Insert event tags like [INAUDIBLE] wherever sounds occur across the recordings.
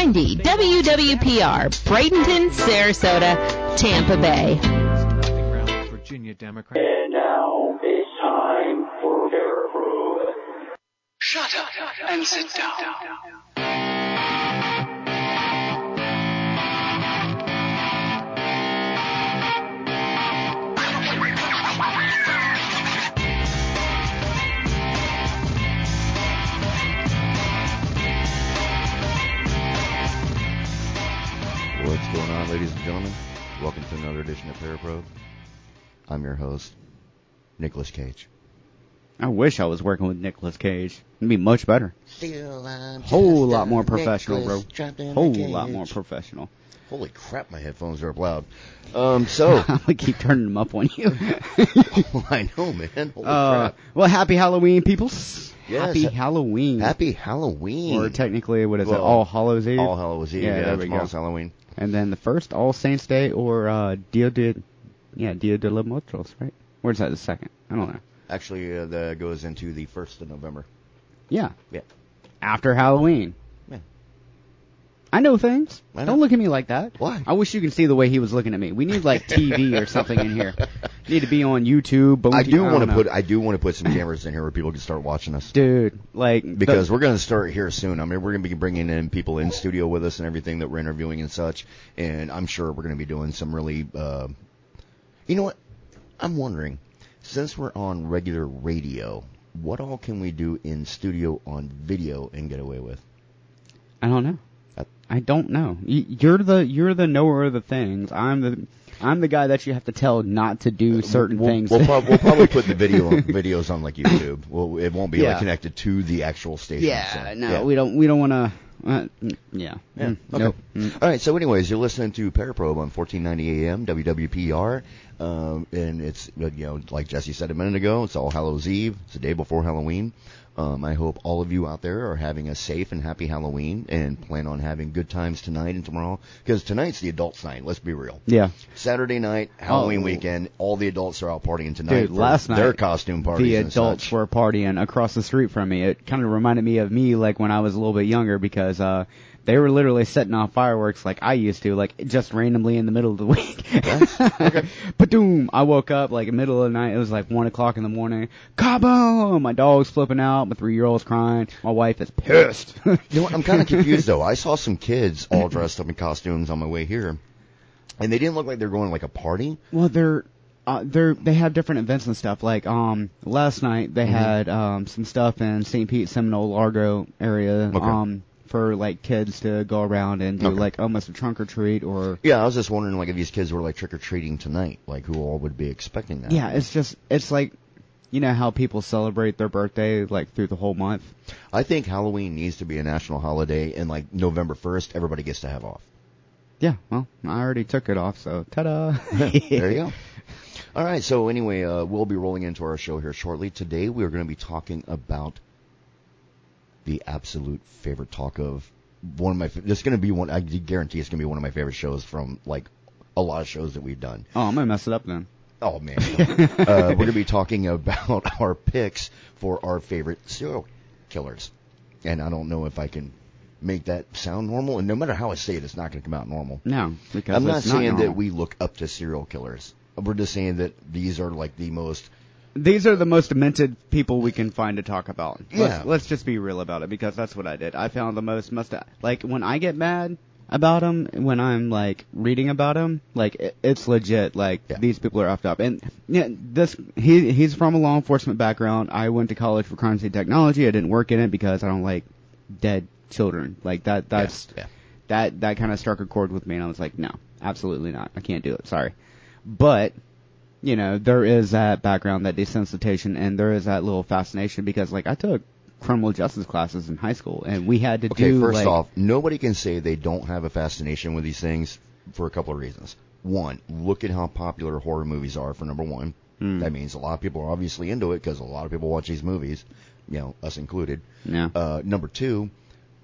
1490 WWPR, Bradenton, Sarasota, Tampa Bay. Virginia Democrat. And now it's time for Paraprobe. Shut up and sit down. Ladies and gentlemen? Welcome to another edition of Paraprobe. I'm your host, Nicolas Cage. I wish I was working with Nicolas Cage. It'd be much better. Still, I'm Whole lot more professional, bro. Nicholas trapped in a Whole lot more professional. Holy crap, my headphones are up loud. Um, so, [LAUGHS] I'm gonna keep turning them up on you. [LAUGHS] I know, man. Holy uh, crap. well, happy Halloween, peoples. Yes, happy ha- Halloween. Happy Halloween. Or technically, what is it? All Hallows Eve. All Hallows Eve. Yeah, Yeah, there we tomorrow's go. Halloween. And then the first All Saints Day or uh, Dia de, yeah, Dia de los Muertos, right? Or is that the second? I don't know. Actually, uh, that goes into the 1st of November. Yeah, Yeah. after Halloween. I know things. I know. Don't look at me like that. Why? I wish you could see the way he was looking at me. We need like TV or [LAUGHS] something in here. need to be on YouTube. Bone I do want to put I do want to put some [LAUGHS] cameras in here where people can start watching us. dude, like because the- we're going to start here soon. I mean, we're going to be bringing in people in studio with us and everything that we're interviewing and such. And I'm sure we're going to be doing some really, uh, you know what? I'm wondering, since we're on regular radio, what all can we do in studio on video and get away with? I don't know. Uh, I don't know. You're the you're the knower of the things. I'm the I'm the guy that you have to tell not to do certain we'll, things. We'll, prob- we'll [LAUGHS] probably put the video on, videos on like YouTube. Well, it won't be Yeah. like connected to the actual station. yeah, so, no, yeah. we don't we don't want to. Uh, yeah. Yeah. Mm, Okay. Nope. Mm. All right. So, anyways, you're listening to Paraprobe on 1490 AM WWPR, um, and it's uh, you know like Jesse said a minute ago, it's All Hallows Eve. It's the day before Halloween. Um, I hope all of you out there are having a safe and happy Halloween and plan on having good times tonight and tomorrow because tonight's the adults' night. Let's be real. Yeah. Saturday night, Halloween Oh. weekend, all the adults are out partying tonight. Dude, last night their costume parties. the adults were partying across the street from me. It kind of reminded me of me like when I was a little bit younger because uh they were literally setting off fireworks like I used to, like just randomly in the middle of the [LAUGHS] week. [LAUGHS] Ba-doom! I woke up like in the middle of the night. It was like one o'clock in the morning. Kaboom! My dog's flipping out. My three year old's crying. My wife is pissed. You know what? I'm kind of confused though. I saw some kids all dressed up in costumes on my way here, and they didn't look like they were going to like a party. Well, they're uh, they're they have different events and stuff. Like um last night they had um some stuff in St. Pete, Seminole, Largo area. Okay. Um for like kids to go around and do Okay. like almost a trunk or treat or Yeah, I was just wondering like if these kids were like trick or treating tonight, like who all would be expecting that? yeah, it's just it's like you know how people celebrate their birthday like through the whole month. I think Halloween needs to be a national holiday, and like November 1st, everybody gets to have off. Yeah, well, I already took it off, so ta-da. [LAUGHS] there you go. [LAUGHS] All right, so anyway, uh, we'll be rolling into our show here shortly. Today we are going to be talking about the absolute favorite talk of one of my. This is going to be one. I guarantee it's going to be one of my favorite shows from like a lot of shows that we've done. Oh, I'm gonna mess it up then. Oh man, uh, we're going to be talking about [LAUGHS] our picks for our favorite serial killers, and I don't know if I can make that sound normal. And no matter how I say it, it's not going to come out normal. No, because I'm not saying that we look up to serial killers. We're just saying that these are like the most. These are the most demented people we can find to talk about. Yeah. Let's, let's just be real about it because that's what I did. I found the most must like when I get mad about them when I'm like reading about them, like it, it's legit. Like Yeah. these people are effed up. And yeah, this he he's from a law enforcement background. I went to college for crime scene technology. I didn't work in it because I don't like dead children. Like that. That's yeah. that that kind of struck a chord with me, and I was like, no, absolutely not. I can't do it. Sorry, but you know, there is that background, that desensitization, and there is that little fascination because, like, I took criminal justice classes in high school, and we had to Okay, do first like, off, nobody can say they don't have a fascination with these things for a couple of reasons. One, look at how popular horror movies are. For number one, Hmm. that means a lot of people are obviously into it because a lot of people watch these movies, you know, us included. Yeah. Uh, number two,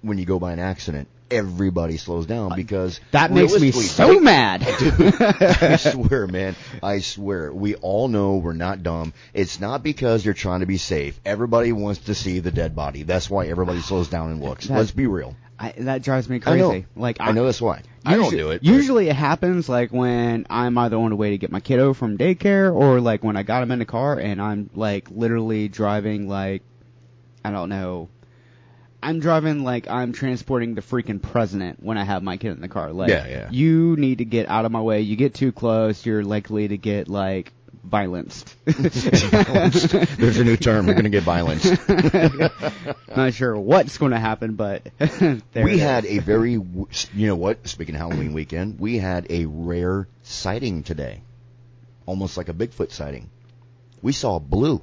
when you go by an accident, everybody slows down because that makes me so mad. [LAUGHS] I swear, man. I swear. We all know we're not dumb. It's not because you're trying to be safe. Everybody wants to see the dead body. That's why everybody [SIGHS] slows down and looks. That- Let's be real. I, that drives me I crazy. know. Like I know that's why. I don't do it. but- Usually it happens like when I'm either on the way to get my kiddo from daycare or like when I got him in the car and I'm like literally driving like, I don't know, I'm driving like I'm transporting the freaking president when I have my kid in the car. Like, Yeah, yeah. you need to get out of my way. You get too close, you're likely to get like violenced. [LAUGHS] There's a new term. We're going to get violence. [LAUGHS] Not sure what's going to happen, but [LAUGHS] we had a very, you know what? Speaking of Halloween weekend, we had a rare sighting today, almost like a Bigfoot sighting. We saw Blue.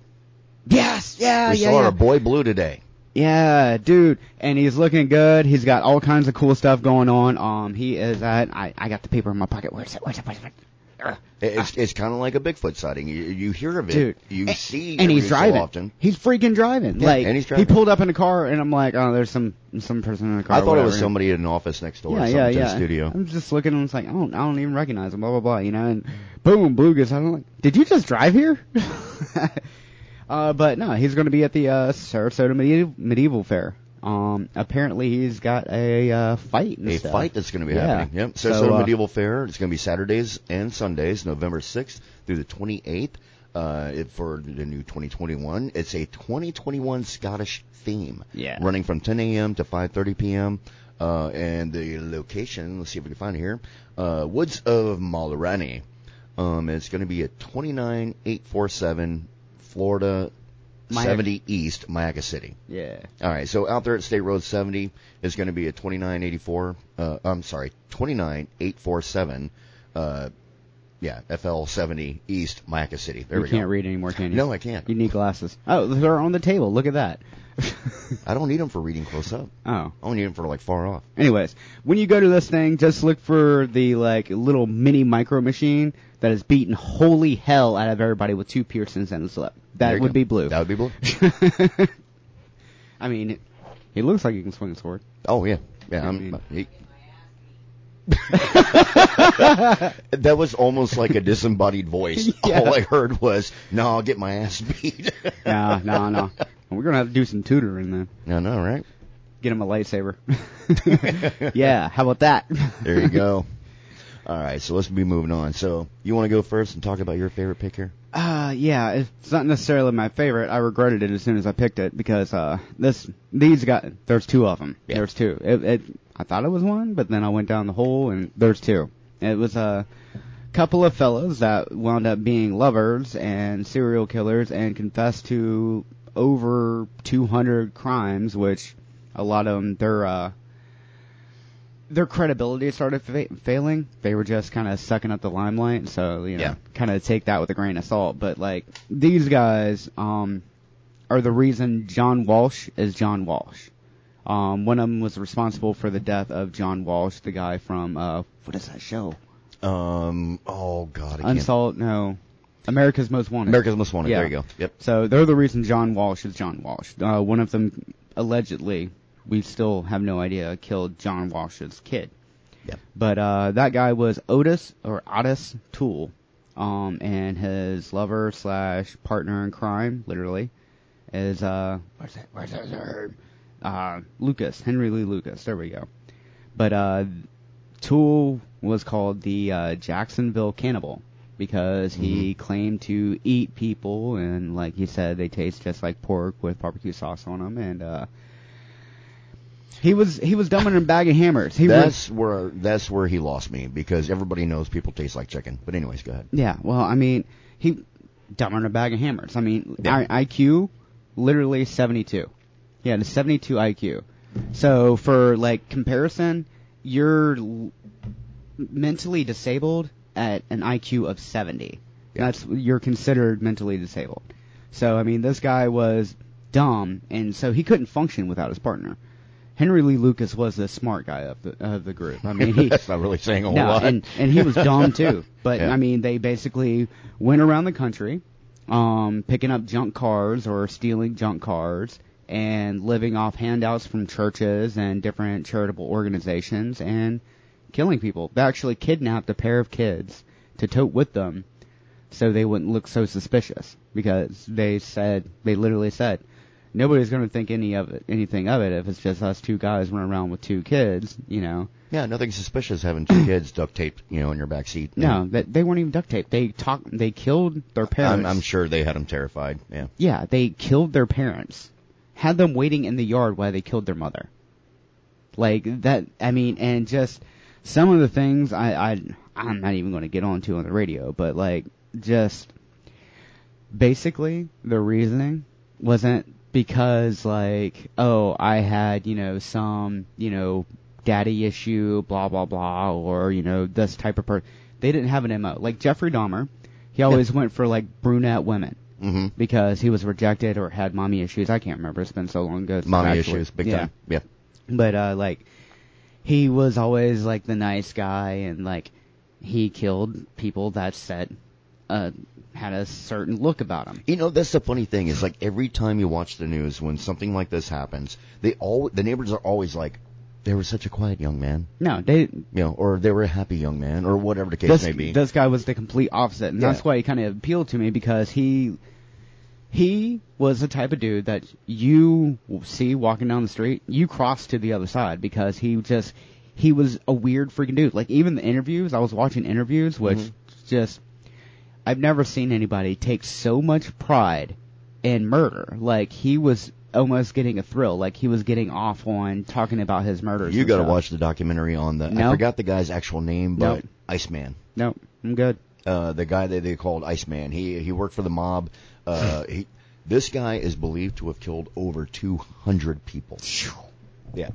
yes, yeah, we yeah, saw yeah. our boy Blue today. Yeah, dude, and he's looking good. He's got all kinds of cool stuff going on. Um, he is at. I, I got the paper in my pocket. Where's it? Where's it? Where's it? It's it's kind of like a Bigfoot sighting. You, you hear of it, Dude, you and- see, and he's every so driving. often. He's freaking driving. Yeah, like and he's driving. he pulled up in a car, and I'm like, oh, there's some some person in the car. I thought it was somebody in an office next door, Yeah, yeah, yeah. the studio. I'm just looking, and it's like, I don't, I don't even recognize him. Blah blah blah. You know, and boom, blue gets. I'm like, did you just drive here? [LAUGHS] uh, but no, he's going to be at the uh, Sarasota medieval, medieval fair. Um, apparently he's got a uh, fight. And a stuff. fight that's going to be Yeah. happening. Yep. So, Sarasota uh, Medieval Fair. It's going to be Saturdays and Sundays, November 6th through the 28th. Uh, it, for the new 2021, it's a 2021 Scottish theme. Yeah. Running from 10 a.m. to 5:30 p.m. Uh, and the location, let's see if we can find it here. Uh, Woods of Mallaranny. Um, it's going to be at 29847 Florida Mayac- 70 East, Myakka City. Yeah. All right, so out there at State Road 70 is going to be a 2984. Uh, I'm sorry, 29847. Uh, yeah, FL 70 East, Myakka City. There you we can't go. read anymore, can you? No, I can't. You need glasses. Oh, they're on the table. Look at that. [LAUGHS] I don't need them for reading close up. oh. I only need them for like far off. Anyways, when you go to this thing, just look for the like little mini micro machine that is beating holy hell out of everybody with two piercings in his lip. That would go. be blue. That would be blue. [LAUGHS] I mean, it, he looks like he can swing a sword. Oh yeah, yeah. I mean- he- [LAUGHS] that was almost like a disembodied voice. [LAUGHS] Yeah. All I heard was, "No, I'll get my ass beat." [LAUGHS] no, no, no. We're gonna have to do some tutoring then. no, no, right? Get him a lightsaber. yeah, how about that? There you go. All right, so let's be moving on. So you want to go first and talk about your favorite pick here? Uh, yeah, it's not necessarily my favorite. I regretted it as soon as I picked it because uh, this these got there's two of them. Yeah. There's two. It, it I thought it was one, but then I went down the hole and there's two. It was a couple of fellows that wound up being lovers and serial killers and confessed to over 200 crimes, which a lot of them their uh their credibility started fa- failing. They were just kind of sucking up the limelight, so you know, Yeah. kind of take that with a grain of salt. But like these guys um, are the reason John Walsh is John Walsh. Um, one of them was responsible for the death of John Walsh, the guy from uh, what is that show? Um. Oh God, I. Unsolved? No, America's Most Wanted. America's Most Wanted. Yeah. There you go. Yep. So they're the reason John Walsh is John Walsh. Uh, one of them allegedly, we still have no idea, killed John Walsh's kid. Yep. But uh, that guy was Otis or Otis Toole, um, and his lover slash partner in crime, literally, is uh, where's that? Where's that? Uh, Lucas Henry Lee Lucas. There we go. But uh, Toole was called the uh, Jacksonville Cannibal because he claimed to eat people, and like he said, they taste just like pork with barbecue sauce on them, and uh, he was he was dumbing in a bag of hammers. He was That's where that's where he lost me because everybody knows people taste like chicken. But anyways, go ahead. Yeah, well, I mean, he dumbing a bag of hammers. I mean, Yeah. I, IQ literally 72. He had a 72 IQ. So for like comparison, you're l- mentally disabled at an IQ of 70. Yeah. That's you're considered mentally disabled. So I mean, this guy was dumb, and so he couldn't function without his partner. Henry Lee Lucas was the smart guy of the of the group. I mean, he [LAUGHS] that's not really saying a whole no, lot. and and he was dumb too. [LAUGHS] But Yeah. I mean, they basically went around the country, um, picking up junk cars or stealing junk cars and living off handouts from churches and different charitable organizations and killing people. They actually kidnapped a pair of kids to tote with them so they wouldn't look so suspicious because they said they literally said nobody's going to think any of it, anything of it if it's just us two guys running around with two kids, you know. Yeah, nothing suspicious having two kids duct taped, you know, in your back seat. No, that they weren't even duct taped. They talked. They killed their parents. I'm, I'm sure they had them terrified. Yeah. Yeah, they killed their parents. Had them waiting in the yard while they killed their mother. Like that. I mean, and just some of the things I, I I'm not even going to get onto on the radio, but like just basically the reasoning wasn't because like oh I had you know some you know daddy issue blah blah blah or you know this type of person. They didn't have an mo like Jeffrey Dahmer. He always went for like brunette women Mm-hmm. because he was rejected or had mommy issues. I can't remember. It's been so long ago. Mommy actually- issues, big yeah. time. Yeah. But uh like he was always like the nice guy and like he killed people that said uh had a certain look about him. You know, that's the funny thing is like every time you watch the news when something like this happens, they all the neighbors are always like, "They were such a quiet young man," No, they you know, or "They were a happy young man," or whatever the case this, may be. this guy was the complete opposite, and Yeah. that's why he kind of appealed to me because he he was the type of dude that you see walking down the street, you cross to the other side because he just he was a weird freaking dude. Like even the interviews, I was watching interviews, which Mm-hmm. just I've never seen anybody take so much pride in murder. Like he was almost getting a thrill, like he was getting off on talking about his murders. you got to watch the documentary on the. I forgot the guy's actual name, but Nope. Iceman. Nope, I'm good. uh, the guy that they called Iceman. He he worked for the mob. Uh, he this guy is believed to have killed over 200 people. Yeah,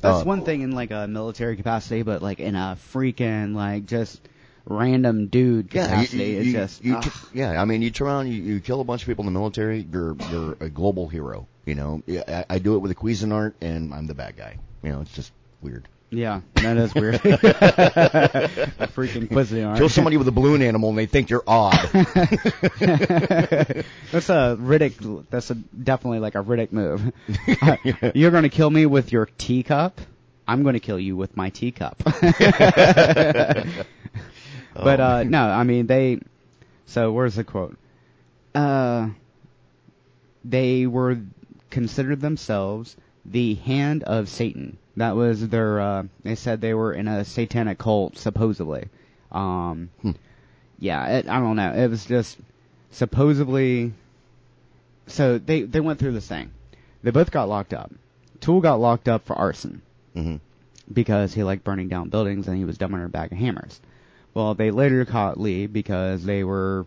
That's Uh, one thing in like a military capacity, but like in a freaking like just random dude Yeah, capacity, you, you, it's just you yeah. I mean, you turn around, you, you kill a bunch of people in the military. You're you're a global hero. You know, I, I do it with a Cuisinart, and I'm the bad guy. You know, it's just weird. Yeah, that is weird. [LAUGHS] a freaking Cuisinart. Kill somebody with a balloon animal, and they think you're odd. [LAUGHS] [LAUGHS] that's a Riddick. That's a, definitely like a Riddick move. Uh, You're gonna kill me with your teacup. I'm gonna kill you with my teacup. But Oh, uh no, I mean they. So where's the quote? Uh, they were considered themselves the hand of Satan. That was their. Uh, they said they were in a satanic cult, supposedly. Um, Hmm. yeah, it, I don't know. It was just supposedly. So they they went through this thing. They both got locked up. Toole got locked up for arson hmm because he liked burning down buildings and he was dumping a bag of hammers. Well, they later caught Lee because they were.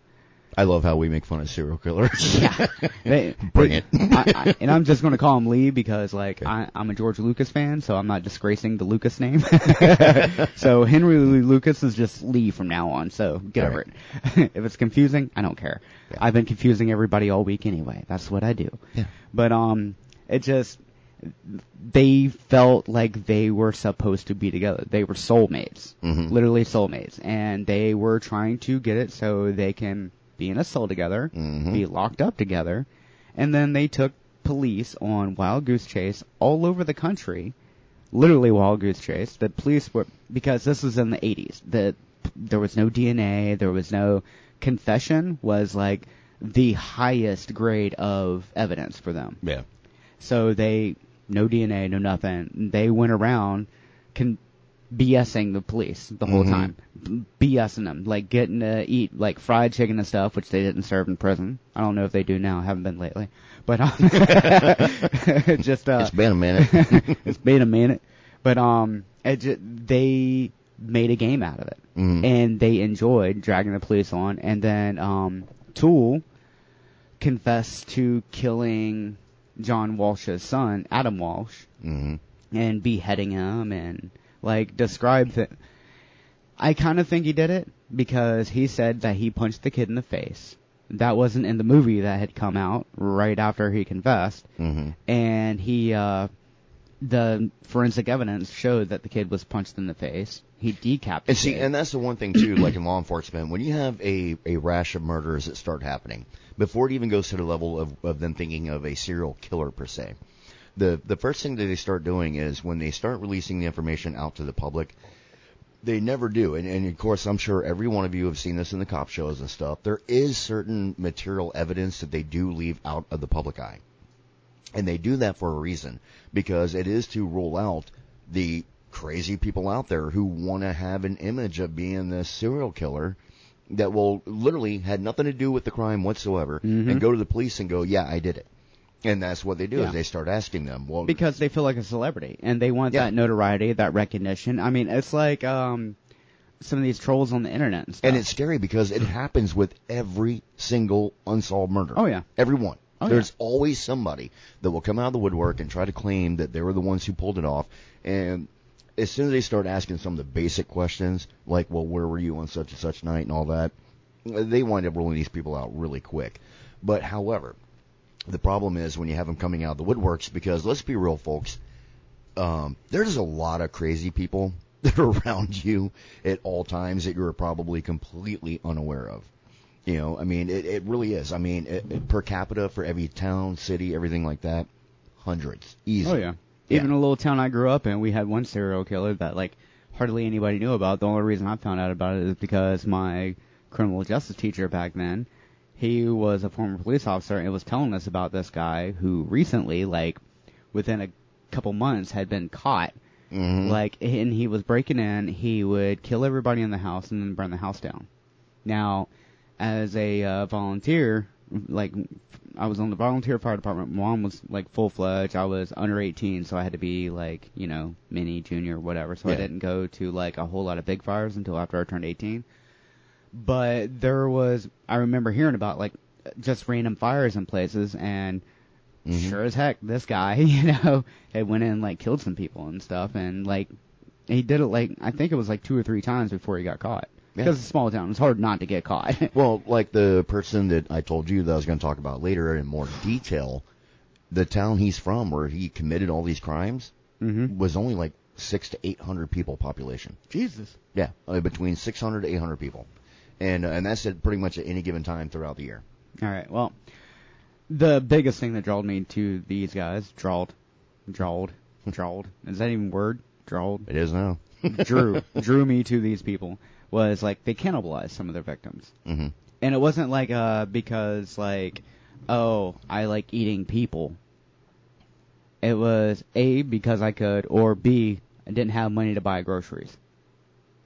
I love how we make fun of serial killers. Yeah, [LAUGHS] they, Bring it. I, I, and I'm just going to call him Lee because, like, I, I'm a George Lucas fan, so I'm not disgracing the Lucas name. [LAUGHS] so Henry Lee Lucas is just Lee from now on. So get All over it. [LAUGHS] if it's confusing, I don't care. Yeah. I've been confusing everybody all week anyway. That's what I do. Yeah. But um, it just they felt like they were supposed to be together. They were soulmates, Mhm. literally soulmates, and they were trying to get it so they can be in a cell together, Mhm. be locked up together, and then they took police on wild goose chase all over the country. Literally wild goose chase. The police were because this was in the 80s. The there was no DNA. There was no confession. Was like the highest grade of evidence for them. Yeah. So they no DNA, no nothing. They went around con- BSing the police the whole Mhm. time, BSing them, like getting to eat like fried chicken and stuff, which they didn't serve in prison. I don't know if they do now. Haven't been lately, but um, [LAUGHS] just uh, it's been a minute. [LAUGHS] it's been a minute, but um, it ju- they made a game out of it, Mhm. and they enjoyed dragging the police on, and then um, Toole confessed to killing John Walsh's son, Adam Walsh, hmm and beheading him, and like described it. I kind of think he did it because he said that he punched the kid in the face. That wasn't in the movie that had come out right after he confessed hmm and he uh the forensic evidence showed that the kid was punched in the face. He decapitated. And see, and that's the one thing too, like in law enforcement, when you have a, a rash of murders that start happening, before it even goes to the level of, of them thinking of a serial killer per se, the the first thing that they start doing is when they start releasing the information out to the public, they never do. And, and of course, I'm sure every one of you have seen this in the cop shows and stuff. There is certain material evidence that they do leave out of the public eye. And they do that for a reason because it is to rule out the crazy people out there who want to have an image of being this serial killer that will literally had nothing to do with the crime whatsoever Mhm. and go to the police and go, "Yeah, I did it." And that's what they do Yeah. is they start asking them, "Well, because they feel like a celebrity and they want Yeah. that notoriety, that recognition. I mean, it's like um some of these trolls on the internet and stuff. And it's scary because it happens with every single unsolved murder. Oh, yeah. Every one. Oh, There's yeah. always somebody that will come out of the woodwork and try to claim that they were the ones who pulled it off. And as soon as they start asking some of the basic questions, like, well, where were you on such and such night and all that, they wind up ruling these people out really quick. But however, the problem is when you have them coming out of the woodworks because let's be real, folks, um, there's a lot of crazy people [LAUGHS] that are around you at all times that you're probably completely unaware of. You know, I mean, it, it really is. I mean, it, it- per capita for every town, city, everything like that, hundreds, easy. Oh yeah. Yeah. Even a little town I grew up in, we had one serial killer that like hardly anybody knew about. The only reason I found out about it is because my criminal justice teacher back then, he was a former police officer and was telling us about this guy who recently, like within a couple months, had been caught. Mhm. Like, and he was breaking in. He would kill everybody in the house and then burn the house down. Now, as a uh, volunteer, like I was on the volunteer fire department. Mom was like full fledged. I was under 18, so I had to be like you know mini, junior, whatever. So I didn't go to like a whole lot of big fires until after I turned 18. But there was, I remember hearing about like just random fires in places, and Mhm. sure as heck, this guy, [LAUGHS] you know, had went in and like killed some people and stuff, and like he did it like I think it was like two or three times before he got caught. Yeah. Because it's a small town, it's hard not to get caught. [LAUGHS] Well, like the person that I told you that I was going to talk about later in more detail, the town he's from where he committed all these crimes mm-hmm. was only like six to eight hundred people population. Jesus. Yeah, uh, between six hundred to eight hundred people, and uh, and that's at pretty much at any given time throughout the year. All right. Well, the biggest thing that drawed me to these guys, drawed, drawed, drawed. Is that even a word? Drawed. It is now. [LAUGHS] drew drew me to these people was like they cannibalized some of their victims, hmm and it wasn't like uh because like oh I like eating people. It was a because I could, or b I didn't have money to buy groceries.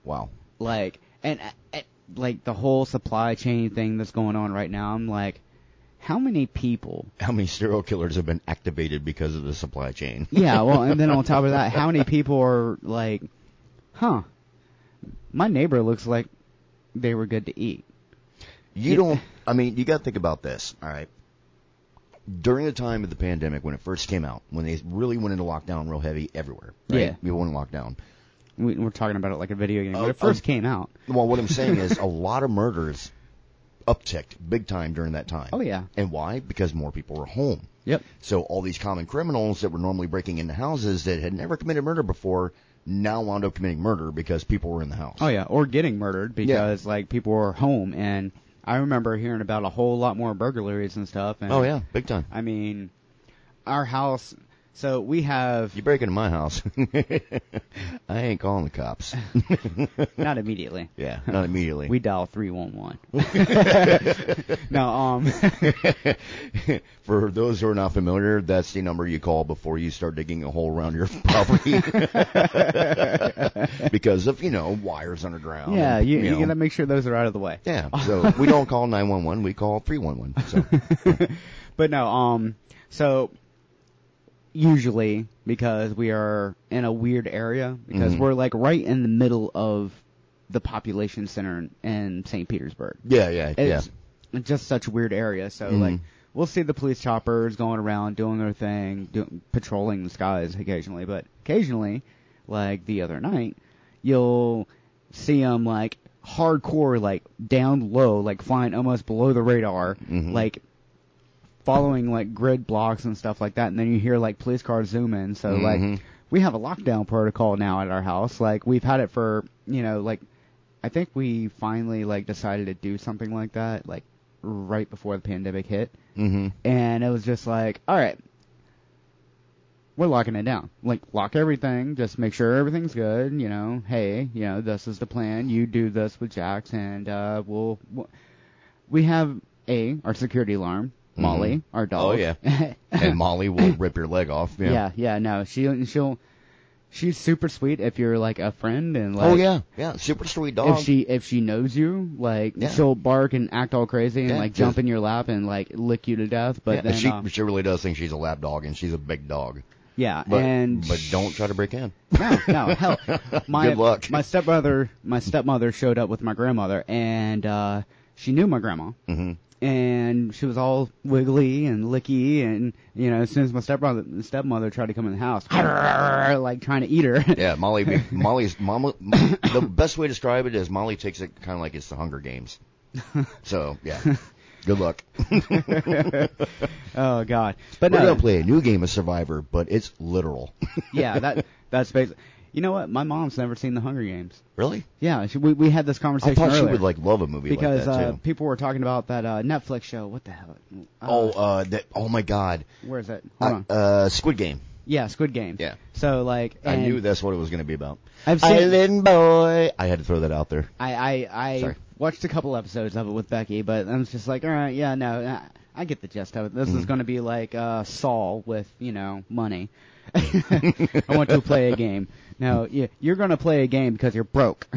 Wow. Like and uh, uh, like the whole supply chain thing that's going on right now. I'm like, how many people How many serial killers have been activated because of the supply chain? Yeah, well, and then on top of that, how many [LAUGHS] people are like, huh? My neighbor looks like they were good to eat. You Yeah. don't. I mean, you got to think about this. All right. During the time of the pandemic, when it first came out, when they really went into lockdown real heavy everywhere, right? Yeah. we went in lockdown. We, we're talking about it like a video game. When Oh, it first um, came out, Well, what I'm saying is [LAUGHS] a lot of murders upticked big time during that time. Oh, yeah. And why? Because more people were home. yep, So all these common criminals that were normally breaking into houses that had never committed murder before now wound up committing murder because people were in the house. oh yeah, or getting murdered because like people were home, and I remember hearing about a whole lot more burglaries and stuff. And, Oh yeah, big time. I mean, our house. So we have You break into my house, [LAUGHS] I ain't calling the cops. [LAUGHS] not immediately. yeah, not immediately. We dial three one one. [LAUGHS] No, um, For those who are not familiar, that's the number you call before you start digging a hole around your property. because of, you know, wires underground. yeah, and, you, you know. gotta make sure those are out of the way. Yeah, so we don't call 911, we call 311. So, But no, um, so usually because we are in a weird area because Mhm. we're like right in the middle of the population center in, in St. Petersburg. yeah, yeah, yeah. It's just such a weird area. So Mhm. like we'll see the police choppers going around doing their thing, do, patrolling the skies occasionally, but occasionally, like the other night, you'll see them like hardcore, like down low, like flying almost below the radar, Mhm. like following like grid blocks and stuff like that, and then you hear like police cars zoom in. So Mhm. like we have a lockdown protocol now at our house. Like we've had it for you know like I think we finally like decided to do something like that like right before the pandemic hit, hmm and it was just like all right. We're locking it down. Like, lock everything. Just make sure everything's good. You know, hey, you know, this is the plan. You do this with Jax, and uh, we'll, we'll. We have a our security alarm Molly, our dog. Oh, yeah. [LAUGHS] and Molly will rip your leg off. Yeah. yeah, yeah, no, she she'll she's super sweet if you're like a friend and like oh yeah, yeah. Super sweet dog. if she if she knows you, like Yeah. she'll bark and act all crazy and Yeah, like jump in your lap and like lick you to death. But yeah, then she uh, she really does think she's a lap dog and she's a big dog. yeah, But and but don't try to break in. [LAUGHS] no, no, hell, [LAUGHS] my Good luck. my stepbrother my stepmother showed up with my grandmother and uh she knew my grandma. hmm and she was all wiggly and licky and you know as soon as my stepbrother stepmother tried to come in the house [LAUGHS] like trying to eat her Yeah, Molly. [LAUGHS] Molly's mama. The best way to describe it is Molly takes it kind of like it's the Hunger Games. So yeah, good luck. [LAUGHS] oh god but We're no gonna play a new game of Survivor, but it's literal. yeah that that's basically you know what my mom's never seen the hunger games really? yeah she, we, we had this conversation. I thought she would like love a movie because like that uh, people were talking about that uh netflix show what the hell uh, oh, uh, that. Oh my God. where is it hold Uh, on uh, Squid Game. yeah squid game Yeah. so like I knew that's what it was gonna be about. I've seen Island Boy. I had to throw that out there. I I, I Sorry. watched a couple episodes of it with Becky, but I was just like, all right, yeah, no, I, I get the gist of it. This is Mhm. going to be like uh, Saw with you know money. [LAUGHS] I want to play a game. No, you, you're going to play a game because you're broke.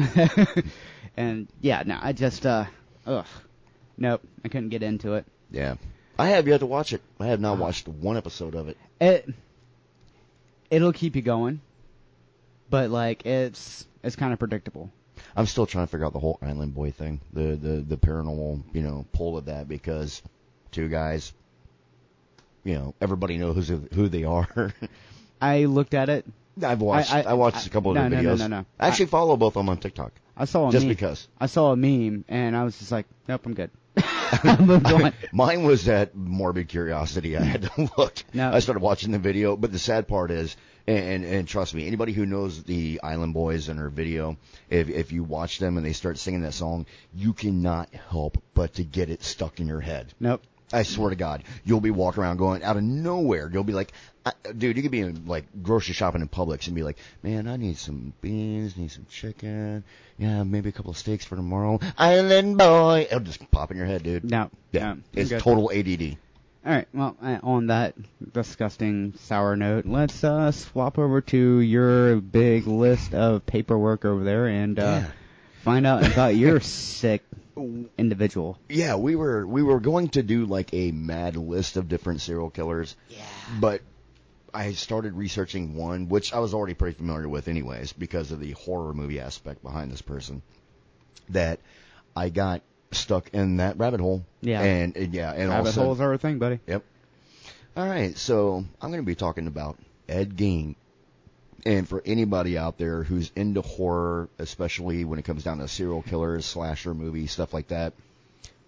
[LAUGHS] and yeah, no, I just uh, ugh, nope, I couldn't get into it. Yeah. I have yet to watch it. I have not watched one episode of it. It it'll keep you going, but like it's it's kind of predictable. I'm still trying to figure out the whole Island Boy thing, the the the paranormal, you know, pull of that because two guys, you know, everybody knows who, who they are. [LAUGHS] I looked at it. I've watched I- I, I- watched a couple of no, their no, no, no, no. I actually follow both of them on TikTok I saw a just meme. because. I saw a meme and I was just like, nope, I'm good. [LAUGHS] [LAUGHS] I moved on. Mine was that morbid curiosity. I had to [LAUGHS] look. No. I started watching the video, but the sad part is, and, and and trust me, anybody who knows the Island Boys and her video, if if you watch them and they start singing that song, you cannot help but to get it stuck in your head. Nope. I swear to God, you'll be walking around going out of nowhere. You'll be like, I, dude, you could be in like grocery shopping in Publix and be like, man, I need some beans, need some chicken, yeah, maybe a couple of steaks for tomorrow. Island boy, it'll just pop in your head, dude. No. Yeah, no, it's good. total ADD. All right. Well, uh, on that disgusting sour note, let's uh, swap over to your big list of paperwork over there and uh, Yeah. find out about [LAUGHS] your sick individual. Yeah, we were we were going to do like a mad list of different serial killers. Yeah. But I started researching one, which I was already pretty familiar with, anyways, because of the horror movie aspect behind this person. That I got stuck in that rabbit hole. Yeah. And, and yeah, and Rabbit holes are a thing, buddy. Yep. All right, so I'm going to be talking about Ed Gein. And for anybody out there who's into horror, especially when it comes down to serial killers, slasher movies, stuff like that,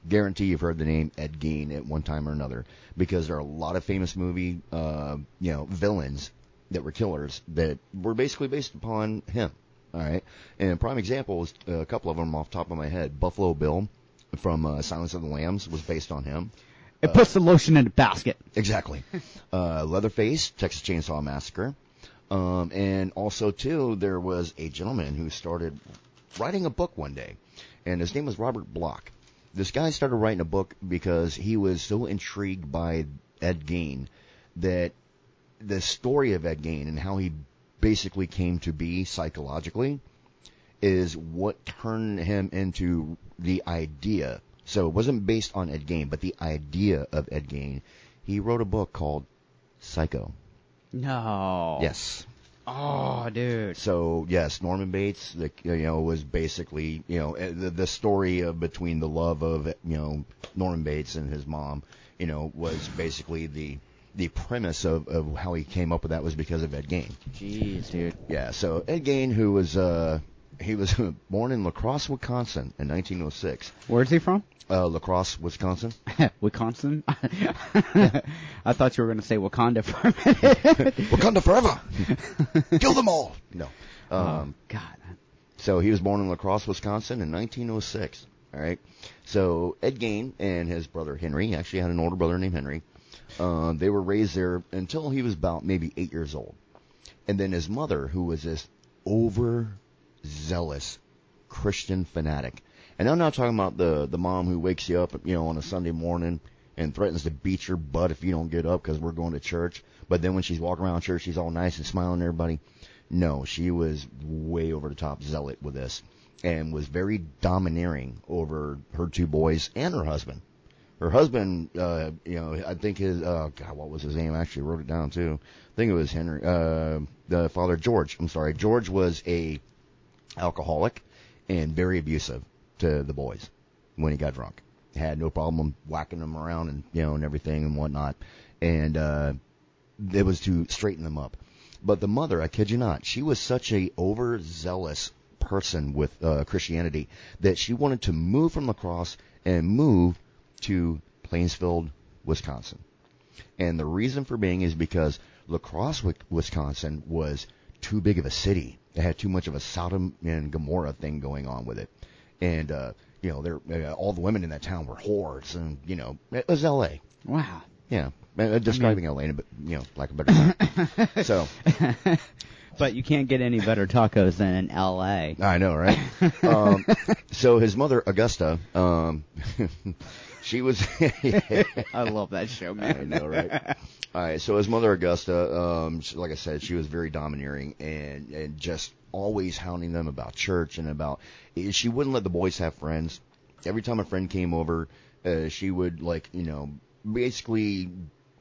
guarantee you've heard the name Ed Gein at one time or another because there are a lot of famous movie, uh, you know, villains that were killers that were basically based upon him. All right, and a prime example is uh, a couple of them off the top of my head. Buffalo Bill from uh, Silence of the Lambs was based on him. It puts the lotion in a basket. Exactly. [LAUGHS] uh, Leatherface, Texas Chainsaw Massacre. Um, and also, too, there was a gentleman who started writing a book one day, and his name was Robert Bloch. This guy started writing a book because he was so intrigued by Ed Gein that the story of Ed Gein and how he basically came to be psychologically is what turned him into the idea. So it wasn't based on Ed Gein, but the idea of Ed Gein. He wrote a book called Psycho. No. Yes. Oh, dude. So yes, Norman Bates, the, you know, was basically you know eh, the, the story of between the love of you know Norman Bates and his mom, you know, was basically the the premise of, of how he came up with that was because of Ed Gein. Jeez, dude. Yeah, so Ed Gein, who was uh he was [LAUGHS] born in La Crosse, Wisconsin, in 1906. Where's he from? Uh, La Crosse, Wisconsin. [LAUGHS] Wisconsin. [LAUGHS] I thought you were going to say Wakanda for a minute. Wakanda forever. Kill them all. No. oh, Um, God. So he was born in La Crosse, Wisconsin in 1906. All right. So Ed Gein and his brother Henry, he actually had an older brother named Henry. Uh, they were raised there until he was about maybe eight years old. And then his mother, who was this overzealous Christian fanatic. And I'm not talking about the the mom who wakes you up, you know, on a Sunday morning and threatens to beat your butt if you don't get up because we're going to church. But then when she's walking around church, she's all nice and smiling at everybody. No, she was way over the top zealot with this and was very domineering over her two boys and her husband. Her husband, uh, you know, I think his, uh, God, what was his name? I actually wrote it down too. I think it was Henry, uh, the father George. I'm sorry. George was a alcoholic and very abusive to the boys when he got drunk. Had no problem whacking them around and, you know, and everything and whatnot. And, uh, it was to straighten them up. But the mother, I kid you not, she was such a overzealous person with uh, Christianity that she wanted to move from La Crosse and move to Plainsfield, Wisconsin. And the reason for being is because La Crosse, Wisconsin was too big of a city. It had too much of a Sodom and Gomorrah thing going on with it. And, uh, you know, there, uh, all the women in that town were whores and, you know, it was LA. Wow. Yeah. Uh, describing LA in a bit, you know, like a better [LAUGHS] so, But you can't get any better tacos than in L.A. I know, right? [LAUGHS] um, so his mother, Augusta, um, [LAUGHS] she was. [LAUGHS] [LAUGHS] I love that show, man. I know, right? All right. So his mother, Augusta, um, she- like I said, she was very domineering and and just always hounding them about church and about. She wouldn't let the boys have friends. Every time a friend came over, uh, she would like you know basically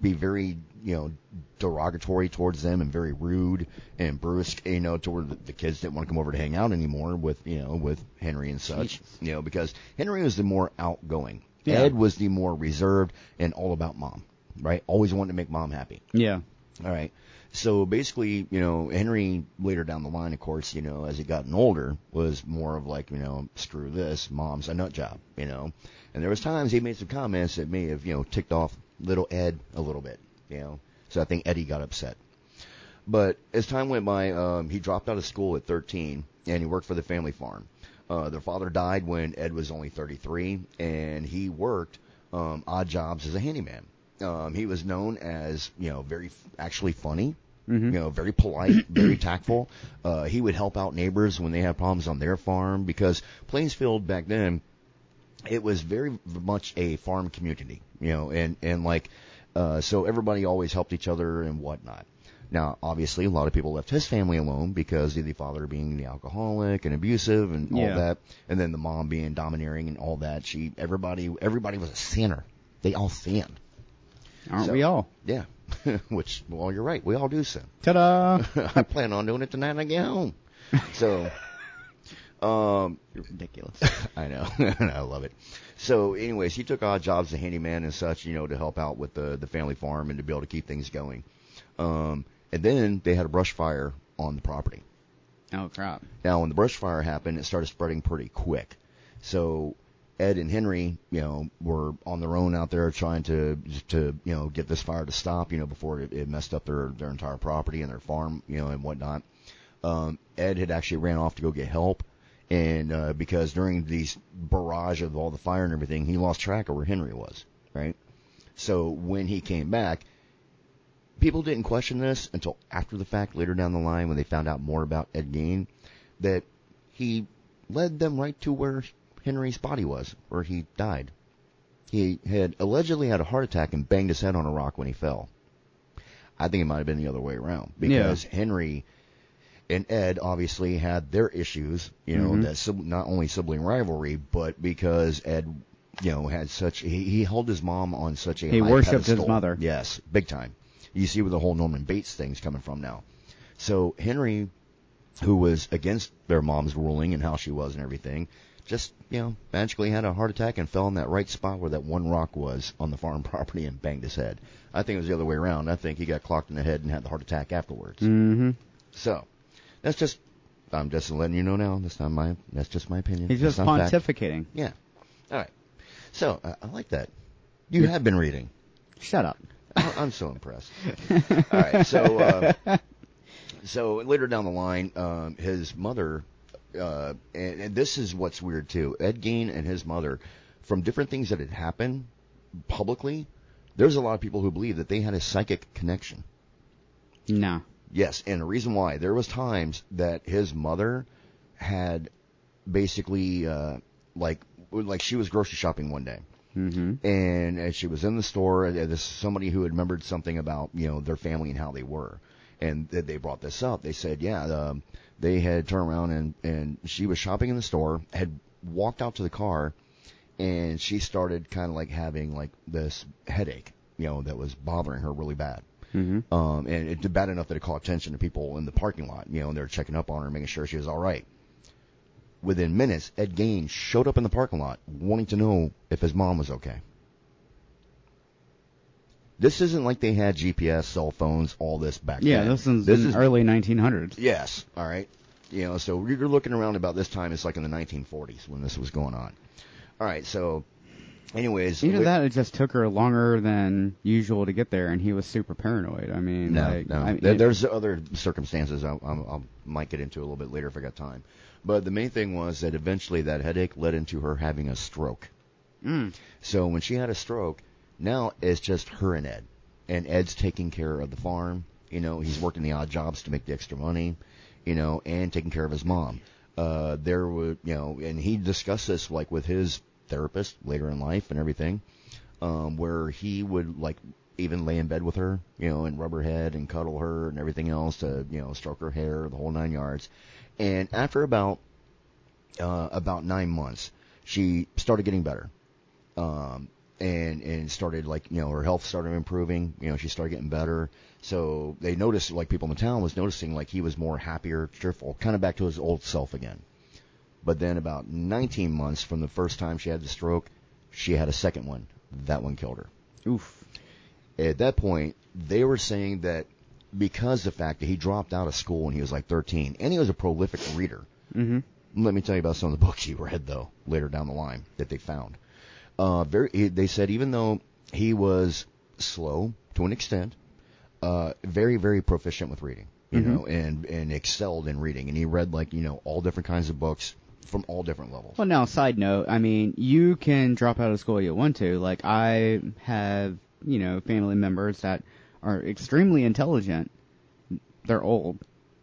be very you know derogatory towards them and very rude and brusque you know toward the, the kids that want to come over to hang out anymore with you know with Henry and such you know because Henry was the more outgoing Yeah. Ed was the more reserved and all about mom right always wanted to make mom happy Yeah. all right. So basically, you know, Henry later down the line, of course, you know, as he gotten older, was more of like, you know, screw this, mom's a nut job, you know. And there was times he made some comments that may have, you know, ticked off little Ed a little bit, you know. So I think Eddie got upset. But as time went by, um, he dropped out of school at 13 and he worked for the family farm. Uh, their father died when Ed was only 33 and he worked um, odd jobs as a handyman. Um, he was known as, you know, very f- actually funny, you know, very polite, [CLEARS THROAT] very tactful. Uh, he would help out neighbors when they had problems on their farm because Plainsfield back then, it was very much a farm community, you know, and, and like, uh, so everybody always helped each other and whatnot. Now, obviously, a lot of people left his family alone because of the father being the alcoholic and abusive and all Yeah. that, and then the mom being domineering and all that. She, everybody, everybody was a sinner. They all sinned. Aren't So- we all? Yeah. [LAUGHS] Which, well, you're right. We all do sin. Ta-da! [LAUGHS] I plan on doing it tonight when I get home. So, [LAUGHS] um, You're ridiculous. I know. I love it. So, anyways, he took odd jobs as a handyman and such, you know, to help out with the the family farm and to be able to keep things going. Um, and then they had a brush fire on the property. Oh crap. Now, when the brush fire happened, it started spreading pretty quick. So Ed and Henry, you know, were on their own out there trying to to you know get this fire to stop, you know, before it, it messed up their their entire property and their farm, you know, and whatnot. Um, Ed had actually ran off to go get help, and uh, because during these barrage of all the fire and everything, he lost track of where Henry was. Right. So when he came back, people didn't question this until after the fact, later down the line, when they found out more about Ed Gein, that he led them right to where Henry's body was, where he died. He had allegedly had a heart attack and banged his head on a rock when he fell. I think it might have been the other way around because Henry and Ed obviously had their issues, you know, Mhm. that sib- not only sibling rivalry, but because Ed, you know, had such he, he held his mom on such a He worshipped his mother. Yes, big time. You see where the whole Norman Bates thing's coming from now. So Henry, who was against their mom's ruling and how she was and everything, just you know magically had a heart attack and fell in that right spot where that one rock was on the farm [LAUGHS] property and banged his head. I think it was the other way around. I think he got clocked in the head and had the heart attack afterwards. Mm-hmm. So that's just I'm just letting you know now. That's not my that's just my opinion. He's just not fact. pontificating. Yeah. All right. So uh, I like that. You have been reading. Shut up. I'm so impressed. All right, so uh, so later down the line, um, his mother, uh, and, and this is what's weird too. Ed Gein and his mother, from different things that had happened publicly, there's a lot of people who believe that they had a psychic connection. No. Yes, and the reason why there was times that his mother had basically uh, like like she was grocery shopping one day, Mm-hmm. and as she was in the store, uh, this somebody who had remembered something about you know their family and how they were, and they brought this up. They said, yeah, um, they had turned around and and she was shopping in the store, had walked out to the car, and she started kind of like having like this headache, you know, that was bothering her really bad. Mm-hmm. Um, and it did bad enough that it caught attention to people in the parking lot, you know, and they're checking up on her, making sure she was all right. Within minutes, Ed Gein showed up in the parking lot wanting to know if his mom was okay. This isn't like they had GPS, cell phones, all this back Yeah, then. this is this is early 1900s. Yes. All right. You know, so you're looking around about this time. It's like in the 1940s when this was going on. All right. So, anyways, Either that, it just took her longer than usual to get there, and he was super paranoid. I mean, No, like, no. I mean, There- it- There's other circumstances I, I, I might get into a little bit later if I got time. But the main thing was that eventually that headache led into her having a stroke. Mm. So when she had a stroke, now it's just her and Ed. And Ed's taking care of the farm. You know, he's working the odd jobs to make the extra money, you know, and taking care of his mom. Uh, there were, you know, and he discussed this like with his therapist later in life and everything, um, where he would like even lay in bed with her, you know, and rub her head and cuddle her and everything else to, you know, stroke her hair, the whole nine yards. And after about, uh, about nine months, she started getting better um, and and started like you know her health started improving. You know she started getting better. So they noticed like people in the town was noticing like he was more happier, cheerful, kind of back to his old self again. But then about 19 months from the first time she had the stroke, she had a second one. That one killed her. Oof. At that point, they were saying that because the fact that he dropped out of school when he was like 13, and he was a prolific reader. Mm-hmm. Let me tell you about some of the books he read, though, later down the line that they found. Uh, very, they said even though he was slow to an extent, uh, very, very proficient with reading, you Mhm. know, and and excelled in reading, and he read like you know all different kinds of books from all different levels. Well, now, side note, I mean, you can drop out of school you want to. Like, I have, you know, family members that are extremely intelligent. They're old.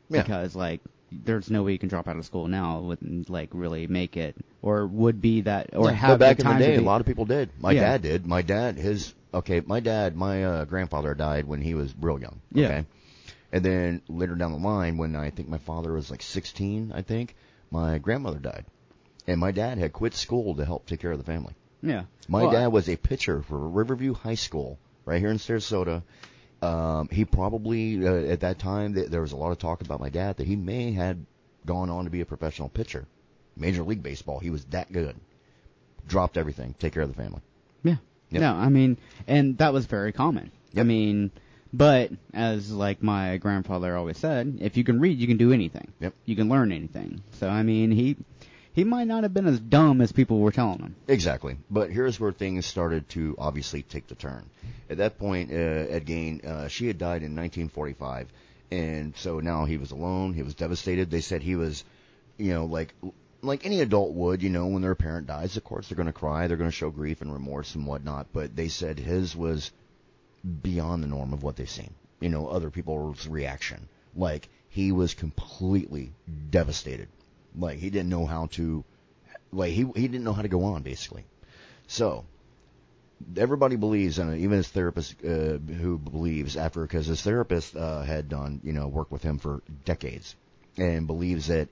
Yeah. Because, like, there's no way you can drop out of school now wouldn't, like, really make it. Or would be that, or Yeah, have back the in the day, a lot of people did. My Yeah. dad did. My dad, his okay, my dad, my uh, grandfather died when he was real young. Yeah. And then later down the line, when I think my father was like 16, I think my grandmother died, and my dad had quit school to help take care of the family. Yeah. My Well, dad was a pitcher for Riverview High School right here in Sarasota. Um, he probably uh, at that time th- there was a lot of talk about my dad that he may had gone on to be a professional pitcher, Major League Baseball. He was that good. Dropped everything, take care of the family. Yeah. Yep. No, I mean, and that was very common. I mean, but as like my grandfather always said, if you can read, you can do anything. Yep. You can learn anything. So I mean, he he might not have been as dumb as people were telling him. Exactly. But here's where things started to obviously take the turn. At that point, uh, Ed Gein, uh, she had died in 1945, and so now he was alone. He was devastated. They said he was, you know, like like any adult would, you know, when their parent dies. Of course, they're going to cry. They're going to show grief and remorse and whatnot. But they said his was beyond the norm of what they've seen. You know, other people's reaction. Like he was completely devastated. Like he didn't know how to like he he didn't know how to go on basically. So everybody believes, and even his therapist uh, who believes after because his therapist uh, had done you know work with him for decades and believes that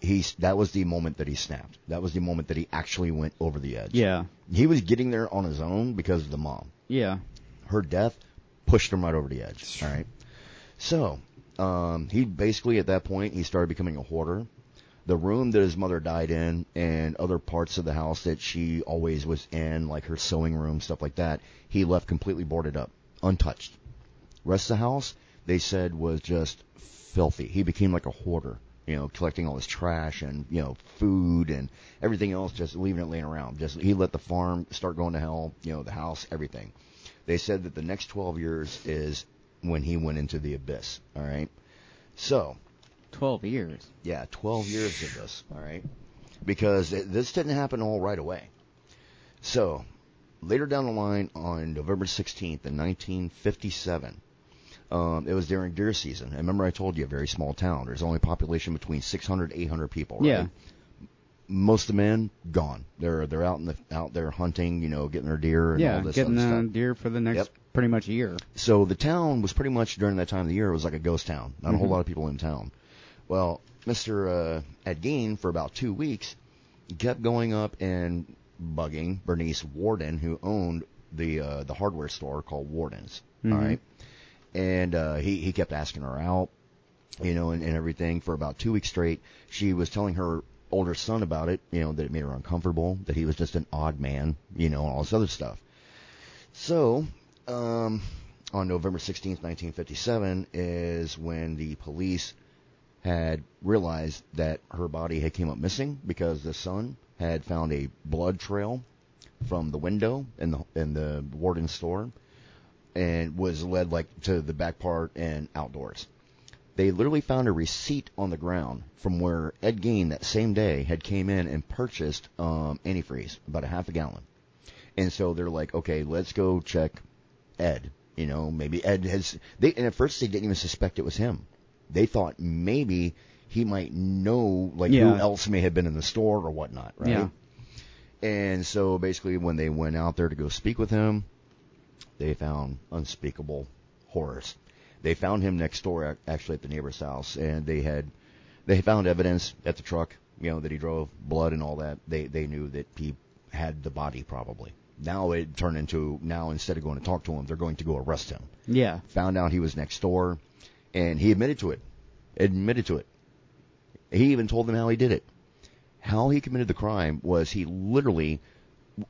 he that was the moment that he snapped. That was the moment that he actually went over the edge. Yeah. he was getting there on his own because of the mom. Yeah. Her death pushed him right over the edge. All right. So um, he basically at that point he started becoming a hoarder the room that his mother died in and other parts of the house that she always was in, like her sewing room, stuff like that, he left completely boarded up, untouched. Rest of the house, they said, was just filthy. He became like a hoarder, you know, collecting all his trash and, you know, food and everything else, just leaving it laying around. Just, he let the farm start going to hell, you know, the house, everything. They said that the next 12 years is when he went into the abyss, alright? So, Twelve years. yeah, 12 years of this, all right? Because it, this didn't happen all right away. So, later down the line on November 16th in 1957, um, it was during deer season. And remember I told you, a very small town. There's only a population between 600 800 people, right? Yeah. most of the men gone. They're they're out in the out there hunting, you know, getting their deer and yeah, all this getting other a stuff. deer for the next Yep. pretty much year. So the town was pretty much during that time of the year it was like a ghost town. Not a whole Mhm. lot of people in town. Well, Mr. Uh, Ed Gein for about two weeks kept going up and bugging Bernice Worden, who owned the uh, the hardware store called Worden's. All Mhm. right, and uh, he he kept asking her out, you know, and, and everything for about two weeks straight. She was telling her older son about it, you know, that it made her uncomfortable, that he was just an odd man, you know, and all this other stuff. So, um, on November 16th, 1957, is when the police had realized that her body had came up missing because the son had found a blood trail from the window in the in the Worden store and was led like to the back part and outdoors. They literally found a receipt on the ground from where Ed Gein that same day had came in and purchased um, antifreeze, about a half a gallon. And so they're like, okay, let's go check Ed. You know, maybe Ed has. They and at first they didn't even suspect it was him. They thought maybe he might know like Yeah. who else may have been in the store or whatnot, right? Yeah. And so basically, when they went out there to go speak with him, they found unspeakable horrors. They found him next door, actually at the neighbor's house, and they had they found evidence at the truck, you know, that he drove, blood and all that. They they knew that he had the body probably. Now it turned into now instead of going to talk to him, they're going to go arrest him. Yeah. Found out he was next door, and he admitted to it. Admitted to it. He even told them how he did it. How he committed the crime was he literally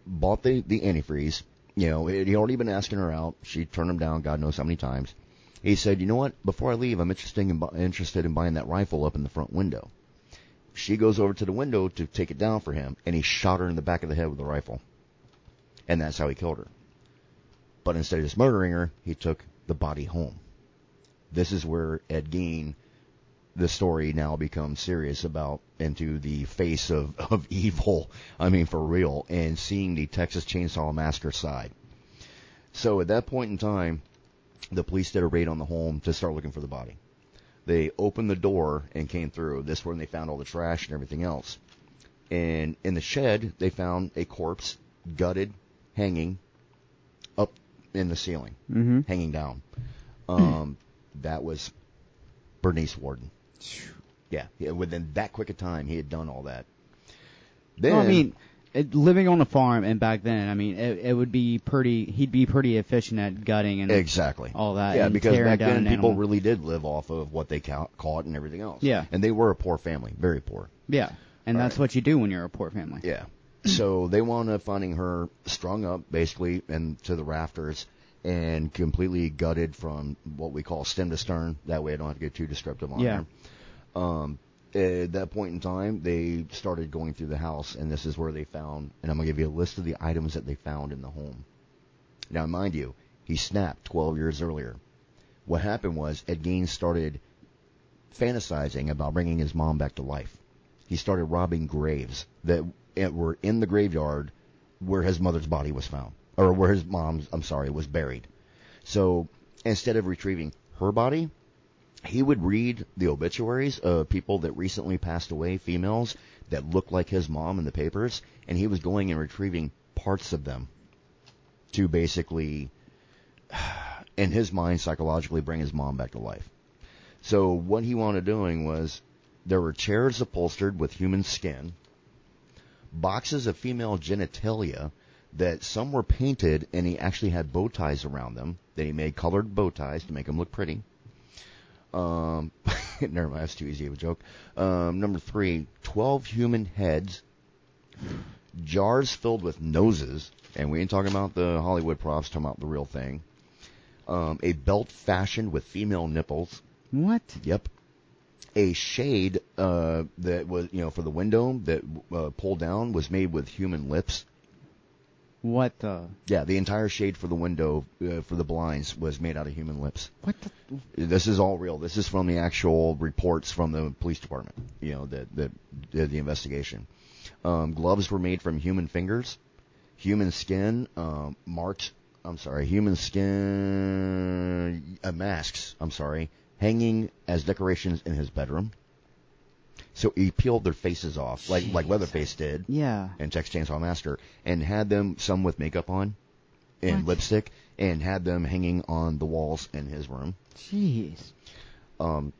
bought the the antifreeze. You know, he already been asking her out. She turned him down, God knows how many times. He said, "You know what? Before I leave, I'm interested in interested in buying that rifle up in the front window." She goes over to the window to take it down for him, and he shot her in the back of the head with a rifle. And that's how he killed her. But instead of just murdering her, he took the body home. This is where Ed Gein, the story now becomes serious about into the face of, [LAUGHS] of evil. I mean, for real, and seeing the Texas Chainsaw Massacre side. So at that point in time, the police did a raid on the home to start looking for the body. They opened the door and came through. This is when they found all the trash and everything else. And in the shed, they found a corpse, gutted, hanging up in the ceiling, Mm-hmm. hanging down. Um, that was Bernice Worden. Yeah, yeah, within that quick a time, he had done all that. Then, Well, I mean, it, living on a farm and back then, I mean, it, it would be pretty. He'd be pretty efficient at gutting and exactly. all that. Yeah, because back then people animal. really did live off of what they ca- caught and everything else. Yeah. and they were a poor family, very poor. Yeah, and All that's right. what you do when you're a poor family. Yeah. So they wound up finding her strung up basically and to the rafters and completely gutted from what we call stem to stern. That way I don't have to get too descriptive on Yeah. there. Um, at that point in time, they started going through the house, and this is where they found, and I'm going to give you a list of the items that they found in the home. Now, mind you, he snapped 12 years earlier. What happened was Ed Gein started fantasizing about bringing his mom back to life. He started robbing graves that were in the graveyard where his mother's body was found, or where his mom's, I'm sorry, was buried. So instead of retrieving her body, he would read the obituaries of people that recently passed away, females that looked like his mom in the papers, and he was going and retrieving parts of them to basically, [SIGHS] in his mind, psychologically bring his mom back to life. So what he wanted doing was there were chairs upholstered with human skin, boxes of female genitalia that some were painted and he actually had bow ties around them that he made colored bow ties to make them look pretty. Um, [LAUGHS] never mind, that's too easy of a joke. Um, number three, 12 human heads, jars filled with noses, and we ain't talking about the Hollywood props, talking about the real thing. Um, a belt fashioned with female nipples. What? Yep. A shade uh, that was, you know, for the window that uh, pulled down was made with human lips. What the? Yeah, the entire shade for the window uh, for the blinds was made out of human lips. What the? This is all real. This is from the actual reports from the police department. You know that that did the investigation. Um, gloves were made from human fingers, human skin, um, marks. I'm sorry, human skin uh, masks. I'm sorry, hanging as decorations in his bedroom. So he peeled their faces off, like like Leatherface did Yeah. in Texas Chainsaw Massacre, and had them some with makeup on and What? lipstick, and had them hanging on the walls in his room. Jeez. Um,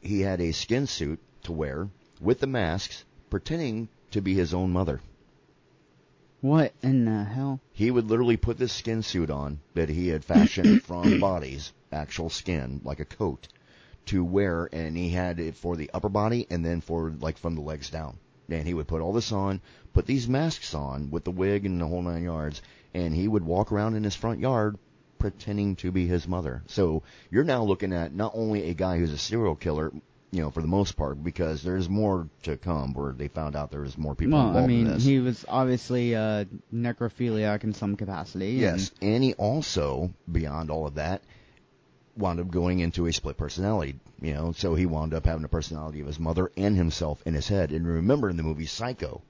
he had a skin suit to wear with the masks, pretending to be his own mother. What in the hell? He would literally put this skin suit on that he had fashioned [COUGHS] from bodies, actual skin, like a coat, to wear, and he had it for the upper body and then for like from the legs down. And he would put all this on, put these masks on with the wig and the whole nine yards, and he would walk around in his front yard pretending to be his mother. So you're now looking at not only a guy who's a serial killer, you know, for the most part, because there's more to come where they found out there was more people well, involved I mean, in this. he was obviously uh, necrophiliac in some capacity. Yes, and he also, beyond all of that, wound up going into a split personality. You know, so he wound up having a personality of his mother and himself in his head. And remember, in the movie Psycho,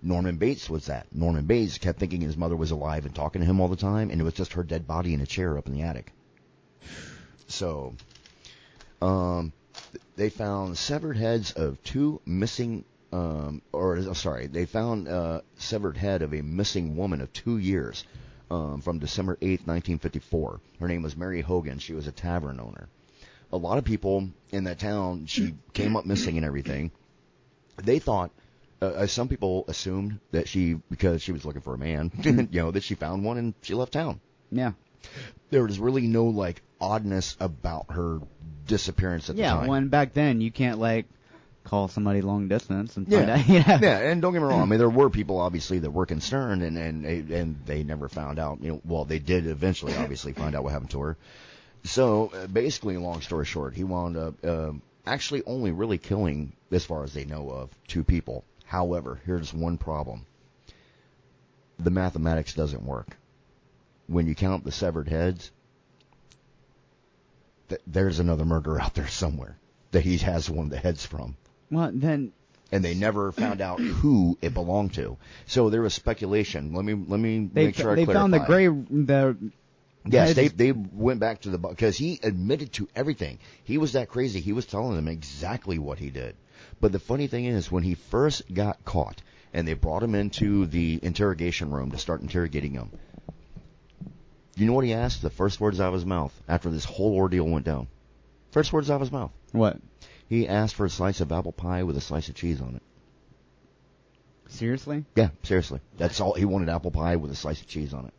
Norman Bates was that. Norman Bates kept thinking his mother was alive and talking to him all the time, and it was just her dead body in a chair up in the attic. So, um, they found severed heads of two missing, um, or uh, sorry, they found uh, severed head of a missing woman of two years um, from December 8th, 1954. Her name was Mary Hogan. She was a tavern owner. A lot of people in that town, she came up missing and everything. They thought, uh, uh, some people assumed that she, because she was looking for a man, [LAUGHS] you know, that she found one and she left town yeah. there was really no like oddness about her disappearance at Yeah, the time. Yeah, when back then you can't like call somebody long distance and yeah. find out. [LAUGHS] Yeah. yeah, and don't get me wrong. I mean, there were people obviously that were concerned, and and and they never found out. You know, well, they did eventually, obviously, find out what happened to her. So uh, basically, long story short, he wound up um, actually only really killing, as far as they know of, two people. However, here's one problem: the mathematics doesn't work. When you count the severed heads, th- there's another murder out there somewhere that he has one of the heads from Well, then and they never found out [CLEARS THROAT] who it belonged to. So there was speculation. Let me let me they make sure I they found the clarify. gray the Yes, they they went back to the because he admitted to everything. He was that crazy. He was telling them exactly what he did. But the funny thing is, when he first got caught and they brought him into the interrogation room to start interrogating him, you know what he asked? The first words out of his mouth after this whole ordeal went down. First words out of his mouth. what? He asked for a slice of apple pie with a slice of cheese on it. Seriously? Yeah, seriously. That's all. He wanted apple pie with a slice of cheese on it.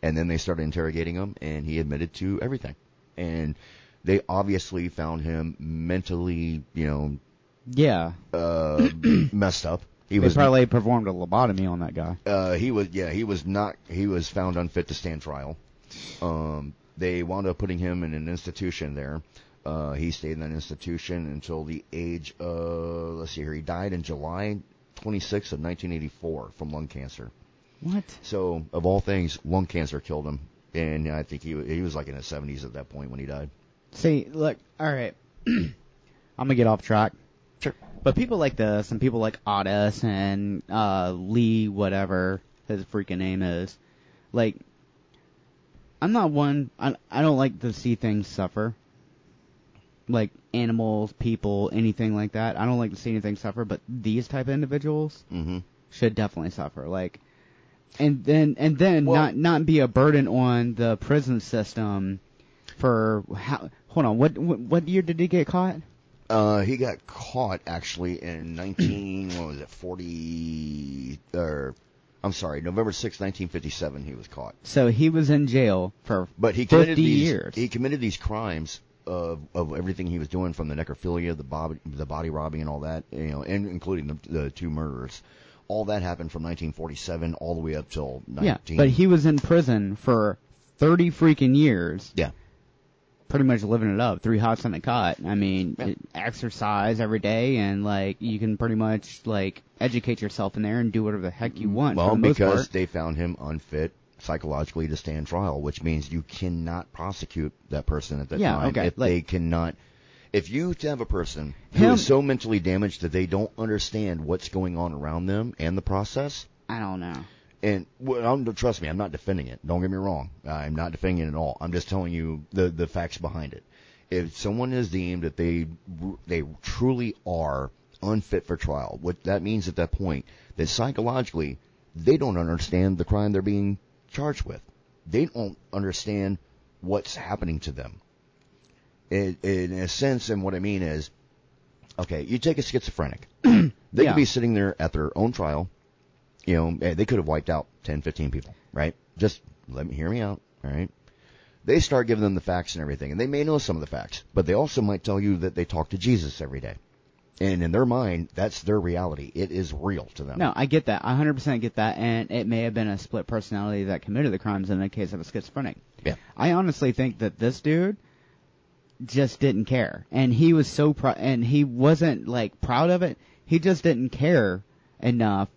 And then they started interrogating him, and he admitted to everything. And they obviously found him mentally, you know, Yeah. uh, [CLEARS THROAT] messed up. He they was probably performed a lobotomy on that guy. uh, he was yeah he was not he was found unfit to stand trial. Um, they wound up putting him in an institution there. Uh, he stayed in that institution until the age of let's see here he died in July 26th of 1984 from lung cancer. What? So of all things, lung cancer killed him, and I think he wa- he was like in his 70s at that point when he died. See, look, all right. [CLEARS THROAT] I'm gonna get off track. Sure. But people like this and people like Otis and uh Lee, whatever his freaking name is, like, I'm not one. I I don't like to see things suffer. Like animals, people, anything like that. I don't like to see anything suffer. But these type of individuals Mm-hmm. should definitely suffer. Like, and then and then Well- not not be a burden on the prison system for how. Hold on, what what, what year did he get caught? Uh, he got caught actually in 19, what was it, 40, or, I'm sorry, November 6, 1957 he was caught. So he was in jail for But he committed 50 these, years. he committed these crimes of, of everything he was doing from the necrophilia, the body, the body robbing and all that, you know, and including the, the two murders. All that happened from 1947 all the way up till 19. yeah, but he was in prison for 30 freaking years. Yeah. Pretty much living it up, three hots on a cot. I mean, Yeah. exercise every day, and like you can pretty much like educate yourself in there and do whatever the heck you want. Well, for the most because they found him unfit psychologically to stand trial, which means you cannot prosecute that person at that Yeah, time okay, if like- they cannot. If you have a person who is Him- so mentally damaged that they don't understand what's going on around them and the process, I don't know. and well, I'm, trust me, I'm not defending it. Don't get me wrong. I'm not defending it at all. I'm just telling you the the facts behind it. if someone is deemed that they they truly are unfit for trial, what that means at that point that psychologically they don't understand the crime they're being charged with. They don't understand what's happening to them. In, in a sense, and what I mean is, okay, you take a schizophrenic. [CLEARS THROAT] they Yeah. could be sitting there at their own trial. You know, they could have wiped out 10, 15 people, right? Just let me hear me out, all right? They start giving them the facts and everything, and they may know some of the facts, but they also might tell you that they talk to Jesus every day. And in their mind, that's their reality. It is real to them. No, I get that. I 100% get that. And it may have been a split personality that committed the crimes in the case of a schizophrenic. Yeah. I honestly think that this dude just didn't care. And he was so proud, and he wasn't like proud of it. He just didn't care enough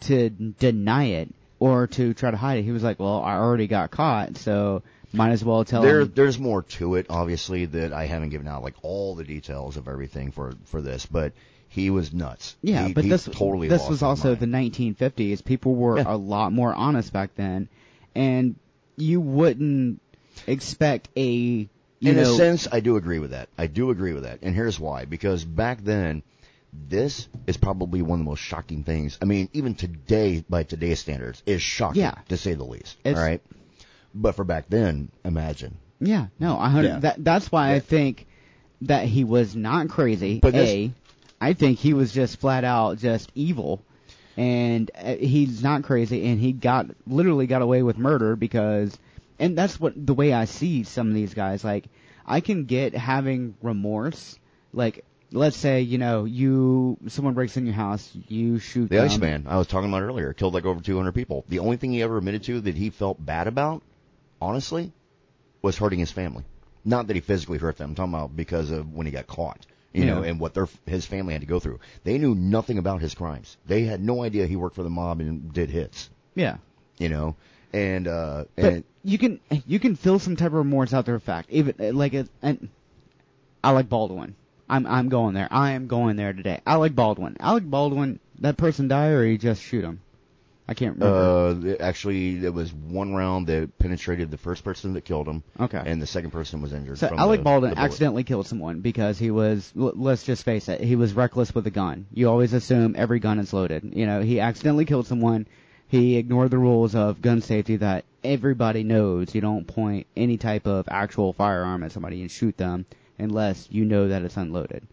to deny it or to try to hide it. He was like, well, I already got caught, so might as well tell There, him. there's more to it, obviously, that I haven't given out like all the details of everything for for this, but he was nuts. Yeah, He- but he this totally this was also the 1950s. People were Yeah. a lot more honest back then, and you wouldn't expect a you in know a sense, I do agree with that. I do agree with that, and here's why: because back then, this is probably one of the most shocking things. I mean, even today, by today's standards, is shocking Yeah. to say the least. It's- all right, but for back then, imagine. yeah no I Yeah. that that's why I think that he was not crazy. But a, I think he was just flat out just evil, and uh, he's not crazy, and he got literally got away with murder because, and that's what the way I see some of these guys. Like I can get having remorse, like. Let's say you know you someone breaks in your house, you shoot The them. Iceman, I was talking about earlier, killed like over 200 people. The only thing he ever admitted to that he felt bad about, honestly, was hurting his family. Not that he physically hurt them. I'm talking about because of when he got caught, you know, and what their his family had to go through. They knew nothing about his crimes. They had no idea he worked for the mob and did hits, Yeah, you know. And uh, but and you can you can feel some type of remorse out there. Fact, even like a, and Alec Baldwin. I'm I'm going there. I am going there today. Alec Baldwin. Alec Baldwin. That person die or he just shoot him. I can't remember. uh, actually, there was one round that penetrated the first person that killed him, okay. and the second person was injured. So from Alec the- Baldwin the accidentally killed someone because he was, let's just face it, he was reckless with a gun. You always assume every gun is loaded. You know, he accidentally killed someone. He ignored the rules of gun safety that everybody knows. You don't point any type of actual firearm at somebody and shoot them unless you know that it's unloaded.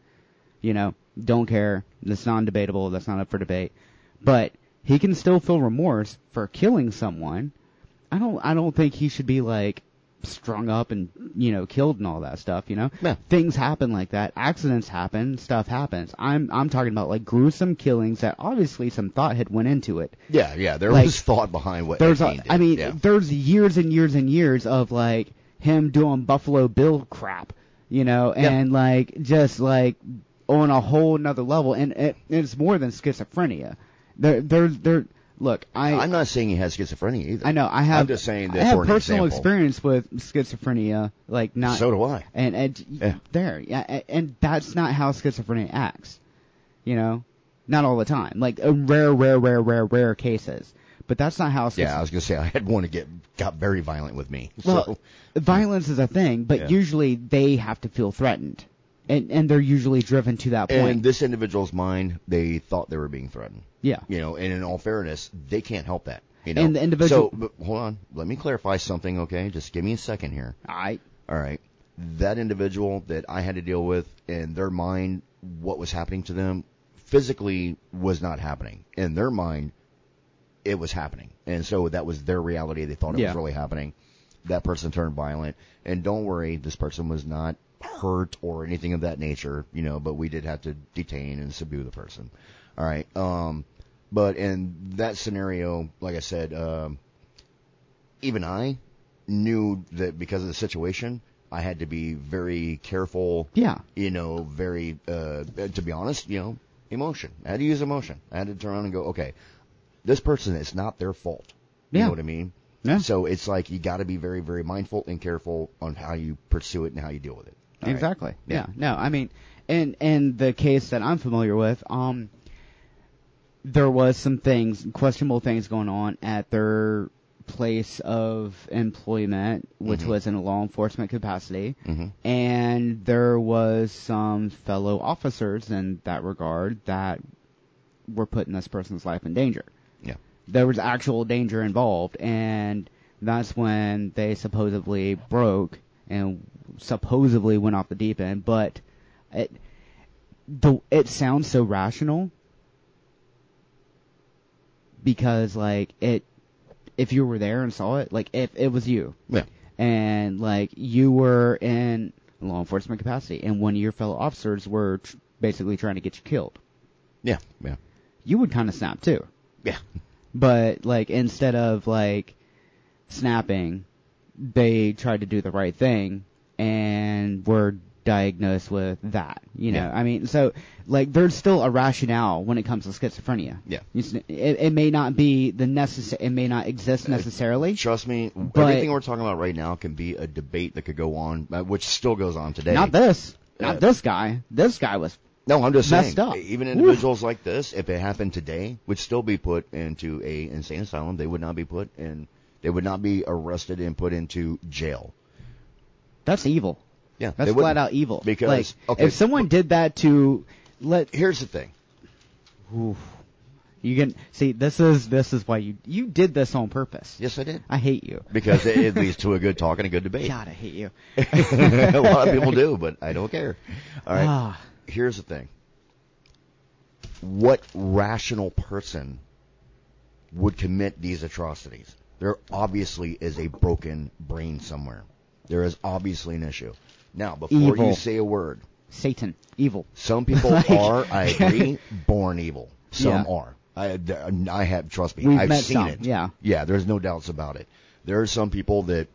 You know, don't care. That's non-debatable. That's not up for debate. But he can still feel remorse for killing someone. I don't. I don't think he should be like strung up and you know killed and all that stuff. You know, Yeah. things happen like that. Accidents happen. Stuff happens. I'm I'm talking about like gruesome killings that obviously some thought had went into it. Yeah, yeah. There Like, was thought behind what There's, Epstein a, did. I mean, yeah. there's years and years and years of like him doing Buffalo Bill crap, you know, Yeah. and like just like on a whole another level, and it, it's more than schizophrenia. There, there's there. Look, I I'm not saying he has schizophrenia either. I know I have. I'm just saying I have personal experience with schizophrenia, like not so do I. and, and Yeah. there, yeah, and, that's not how schizophrenia acts. You know, not all the time. Like uh, rare, rare, rare, rare, rare cases. But that's not how. Yeah, I was gonna say I had one to get got very violent with me. Well, so violence is a thing, but Yeah. usually they have to feel threatened, and and they're usually driven to that point. and this individual's mind, they thought they were being threatened. Yeah, You know, and in all fairness, they can't help that. You know, And the individual- So, but hold on, let me clarify something, okay? Just give me a second here. I All right, that individual that I had to deal with, in their mind, what was happening to them, physically was not happening. In their mind, it was happening, and so that was their reality. They thought it Yeah. was really happening. That person turned violent, and don't worry, this person was not hurt or anything of that nature, you know. But we did have to detain and subdue the person. All right. Um, but in that scenario, like I said, um, even I knew that because of the situation, I had to be very careful. yeah You know, very uh, to be honest, you know, emotion. I had to use emotion. I had to turn around and go, okay, this person, it's not their fault. You Yeah. know what I mean? yeah So it's like you got to be very, very mindful and careful on how you pursue it and how you deal with it. All right? exactly. Yeah. Yeah. No, I mean, and and the case that I'm familiar with, um, there was some things, questionable things going on at their place of employment, which Mhm. was in a law enforcement capacity, hmm and there was some fellow officers in that regard that were putting this person's life in danger. Yeah. There was actual danger involved, and that's when they supposedly broke and supposedly went off the deep end. But it the it sounds so rational because like it if you were there and saw it, like if it was you, Yeah. and like you were in law enforcement capacity, and one of your fellow officers were tr- basically trying to get you killed, Yeah. Yeah. you would kind of snap too. Yeah. But like instead of like snapping, they tried to do the right thing and were diagnosed with that. You know, Yeah. I mean, so like there's still a rationale when it comes to schizophrenia. Yeah. It, it may not be the necessary. It may not exist necessarily. Trust me, But- everything we're talking about right now can be a debate that could go on, uh, which still goes on today. Not this. Not Uh, this guy. This guy was. No, I'm just messed saying. up. Even Oof. individuals like this, if it happened today, would still be put into a insane asylum. They would not be put in. They would not be arrested and put into jail. That's evil. Yeah, That's wouldn't. flat out evil. Because like, okay, if someone did that to let here's the thing. Oof. You can see this is this is why you you did this on purpose. Yes, I did. I hate you. Because it, it leads to a good talk and a good [LAUGHS] debate. God, I hate you. [LAUGHS] a lot of people do, but I don't care. All right. Ah, here's the thing. What rational person would commit these atrocities? There obviously is a broken brain somewhere. There is obviously an issue. Now, before Evil. you say a word, Satan, evil. some people [LAUGHS] are, I agree, [LAUGHS] born evil. Some Yeah. are. I, I have, trust me, We've I've seen some, it. yeah. Yeah, there's no doubts about it. There are some people that,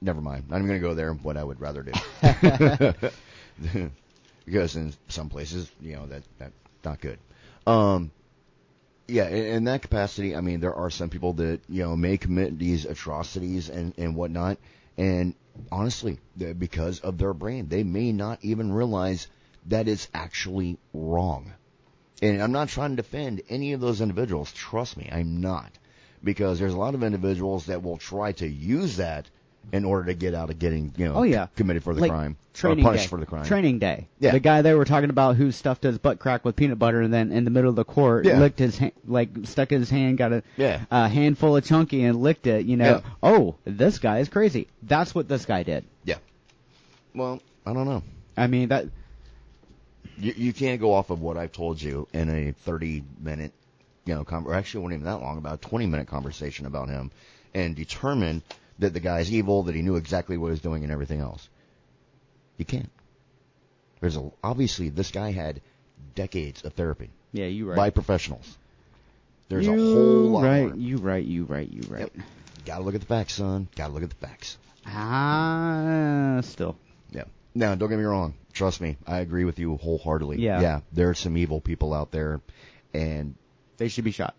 never mind, I'm going to go there, what I would rather do. [LAUGHS] because in some places, you know, that, that's not good. Um, yeah, in, in that capacity, I mean, there are some people that, you know, may commit these atrocities and, and whatnot, and honestly, because of their brain, they may not even realize that it's actually wrong. And I'm not trying to defend any of those individuals. Trust me, I'm not. Because there's a lot of individuals that will try to use that in order to get out of getting, you know, Oh yeah, committed for the Like, crime Training or punished day. for the crime. Training day. Yeah. The guy they were talking about who stuffed his butt crack with peanut butter and then in the middle of the court Yeah. licked his hand, like stuck his hand, got a, Yeah. a handful of chunky and licked it. You know, Yeah. oh, this guy is crazy. That's what this guy did. Yeah. Well, I don't know. I mean that. You, you can't go off of what I've told you in a 30 minute, you know, com- or actually it wasn't even that long, about a 20 minute conversation about him, and determine that the guy's evil, that he knew exactly what he was doing, and everything else. You can't. There's a obviously this guy had decades of therapy Yeah, you right. by professionals. There's you a whole lot right. more. You right. You right. You right. Yep. Gotta look at the facts, son. Gotta look at the facts. Ah, still. Yeah. Now, don't get me wrong. Trust me, I agree with you wholeheartedly. Yeah. Yeah. There are some evil people out there, and They should be shot.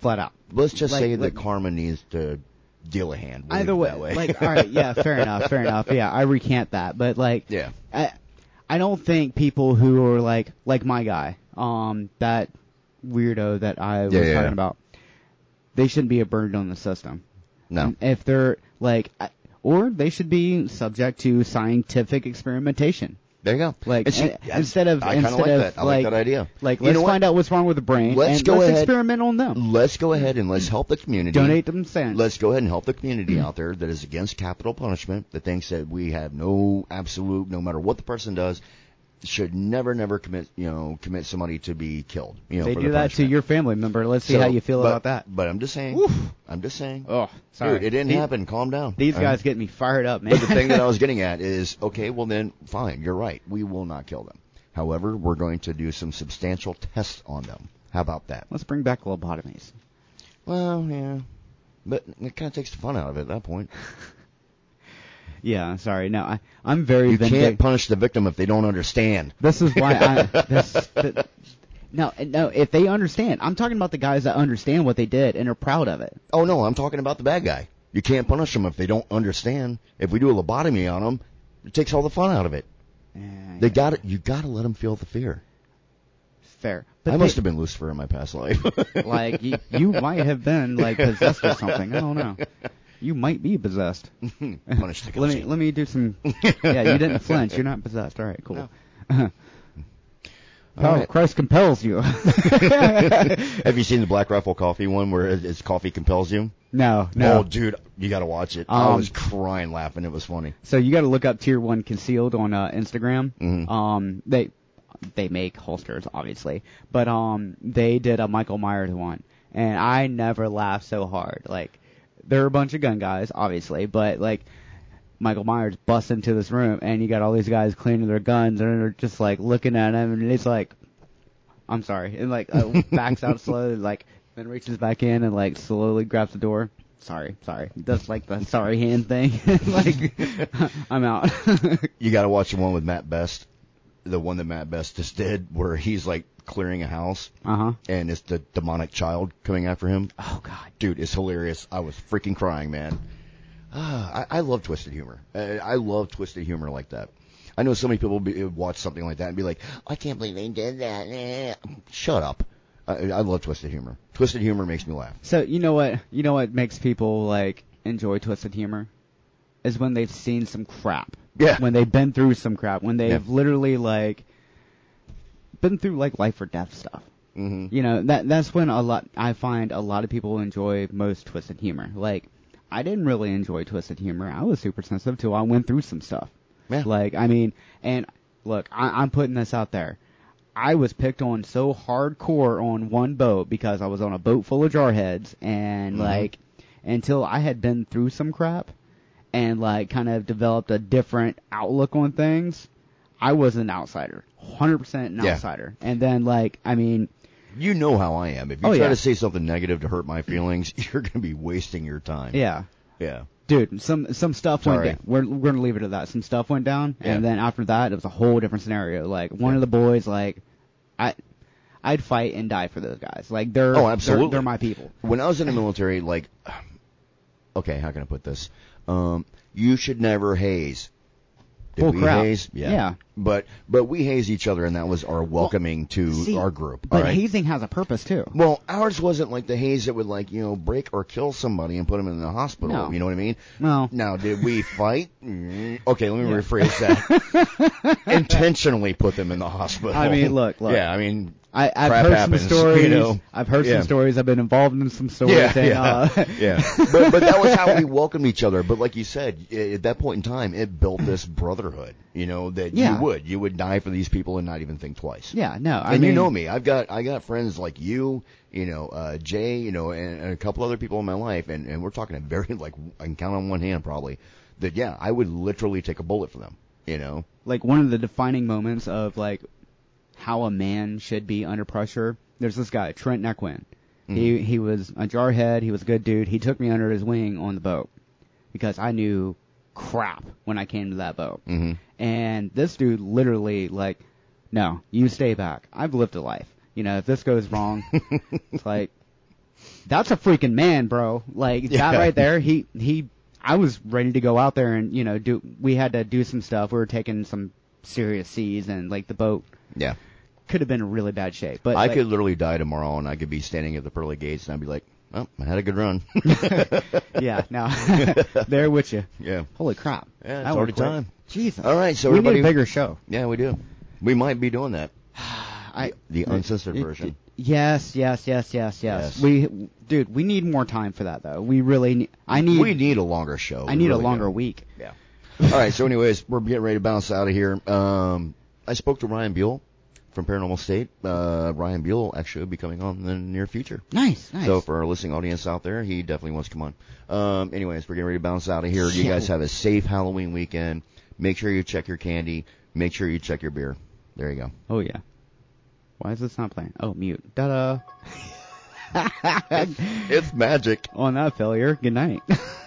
Flat out. let's just Like- say like- that karma needs to deal a hand. We'll Either way, way. like, all right, yeah, fair [LAUGHS] enough, fair enough. Yeah, I recant that, but like, yeah. I, I don't think people who are like, like my guy, um, that weirdo that I was Yeah, yeah. talking about, they shouldn't be a burden on the system. No. If they're like, or they should be subject to scientific experimentation. There you go. Like And see, in- I- instead of I instead like of that. I like that idea. Like You let's know find out what's wrong with the brain Let's and go let's ahead- experiment on them. Let's go ahead and let's help the community. Donate them cents. Let's go ahead and help the community mm-hmm. out there that is against capital punishment, that thinks that we have no absolute, no matter what the person does, should never, never commit, you know, commit somebody to be killed. You know, they do the that to your family member. Let's see So, how you feel but- about that. But I'm just saying. Oof. I'm just saying. Oh, sorry. Dude, it didn't These- happen. Calm down. These guys get me fired up, man. But the thing that I was [LAUGHS] getting at is, okay, well then, fine, you're right. We will not kill them. However, we're going to do some substantial tests on them. How about that? Let's bring back lobotomies. Well, yeah. But it kind of takes the fun out of it at that point. [LAUGHS] Yeah, sorry. No, I, I'm very You can't punish the victim if they don't understand. This is why I. [LAUGHS] This, th- no, no. If they understand, I'm talking about the guys that understand what they did and are proud of it. Oh no, I'm talking about the bad guy. You can't punish them if they don't understand. If we do a lobotomy on them, it takes all the fun out of it. Yeah, They yeah. got it. You got to let them feel the fear. fair. But I must have been Lucifer in my past life. like you, you might have been like possessed or something. I don't know. You might be possessed. [LAUGHS] [LAUGHS] Let me let me do some. Yeah, you didn't [LAUGHS] flinch. You're not possessed. All right, cool. All oh, right. Christ compels you. Have you seen the Black Rifle Coffee one where it- it's coffee compels you? no, no. Oh, dude, you got to watch it. I Um, was crying laughing. It was funny. So you got to look up Tier One Concealed on uh, Instagram. Mhm. Um, they they make holsters, obviously, but um, they did a Michael Myers one, and I never laughed so hard. Like, they're a bunch of gun guys, obviously, but like. Michael Myers busts into this room, and you got all these guys cleaning their guns, and they're just like looking at him, and it's like, I'm sorry, and like uh, [LAUGHS] backs out slowly, like then reaches back in and like slowly grabs the door. Sorry, sorry. That's like the sorry hand thing. [LAUGHS] like [LAUGHS] I'm out. You got to watch the one with Matt Best, the one that Matt Best just did, where he's like clearing a house, uh huh. and it's the demonic child coming after him. Oh God. Dude, it's hilarious. I was freaking crying, man. Ah, I, I love twisted humor. I, I love twisted humor like that. I know so many people be, watch something like that and be like, "I can't believe they did that." Shut up. I, I love twisted humor. Twisted humor makes me laugh. So you know what? You know what makes people like enjoy twisted humor is when they've seen some crap. Yeah. When they've been through some crap. When they've Yeah. literally like been through like life or death stuff. hmm You know that that's when a lot I find a lot of people enjoy most twisted humor. Like I didn't really enjoy twisted humor. I was super sensitive till I went through some stuff. Yeah. Like I mean, and look, I, I'm putting this out there. I was picked on so hardcore on one boat because I was on a boat full of jarheads, and Mhm. like until I had been through some crap and like kind of developed a different outlook on things, I was an outsider, 100% an Yeah. outsider. And then like I mean, You know how I am. If you Oh, try yeah. to say something negative to hurt my feelings, [LAUGHS] you're going to be wasting your time. yeah. Yeah. Dude, some some stuff Sorry. went down. We're we're gonna leave it at that. Some stuff went down, Yeah. and then after that, it was a whole different scenario. Like one Yeah. of the boys, like I, I'd fight and die for those guys. Like they're Oh, they're- absolutely. they're, my people. When I was in the military, like, [SIGHS] okay, how can I put this? Um, you should never haze. Did Bull we crap. haze? Yeah. Yeah. But but we haze each other, and that was our welcoming to See, our group. But right? hazing has a purpose too. Well, ours wasn't like the haze that would like you know break or kill somebody and put them in the hospital. No. You know what I mean? No. Now, did we [LAUGHS] fight? Mm, okay, let me Yeah. rephrase that. [LAUGHS] Intentionally put them in the hospital. I mean, look, look. Yeah, I mean, I, I've crap heard happens, [LAUGHS] some stories. you know. I've heard Yeah. some stories. I've been involved in some stories. Yeah, and, yeah, uh, yeah. But but that was how we welcomed each other. But like you said, at that point in time, it built this brotherhood. You know that Yeah. you would you would die for these people and not even think twice. yeah, no. I and mean, you know me, I've got I got friends like you, you know, uh, Jay, you know, and, and a couple other people in my life, and and we're talking a very [LAUGHS] like I can count on one hand probably that yeah, I would literally take a bullet for them. You know, like one of the defining moments of like how a man should be under pressure. There's this guy, Trent Nequin. He Mm-hmm. he was a jarhead. He was a good dude. He took me under his wing on the boat because I knew crap when I came to that boat. Mhm. And this dude literally like, no, you stay back. I've lived a life. You know, if this goes wrong, [LAUGHS] it's like that's a freaking man, bro. Like Yeah. that right there. He [LAUGHS] he. I was ready to go out there and you know do. We had to do some stuff. We were taking some serious seas and like the boat yeah. could have been in really bad shape. But I like, could literally die tomorrow, and I could be standing at the pearly gates, and I'd be like, "Oh, I had a good run." [LAUGHS] yeah, no, [LAUGHS] there with you. yeah. Holy crap! Yeah, it's That already quick. time. Jesus. All right, so we everybody, need a bigger show. yeah, we do. We might be doing that. [SIGHS] I The uncensored it- version. Yes, yes, yes, yes, yes. Yes. We, dude, we need more time for that though. We really need. I need. we need a longer show. I need really a longer do. week. Yeah. All right. So, anyways, we're getting ready to bounce out of here. Um, I spoke to Ryan Buell from Paranormal State. Uh, Ryan Buell actually will be coming on in the near future. Nice, nice. So for our listening audience out there, he definitely wants to come on. Um, anyways, we're getting ready to bounce out of here. You guys have a safe Halloween weekend. Make sure you check your candy. Make sure you check your beer. There you go. oh yeah. Why is this not playing? Oh, mute. Da da. [LAUGHS] It's magic. On that failure. Good night. [LAUGHS]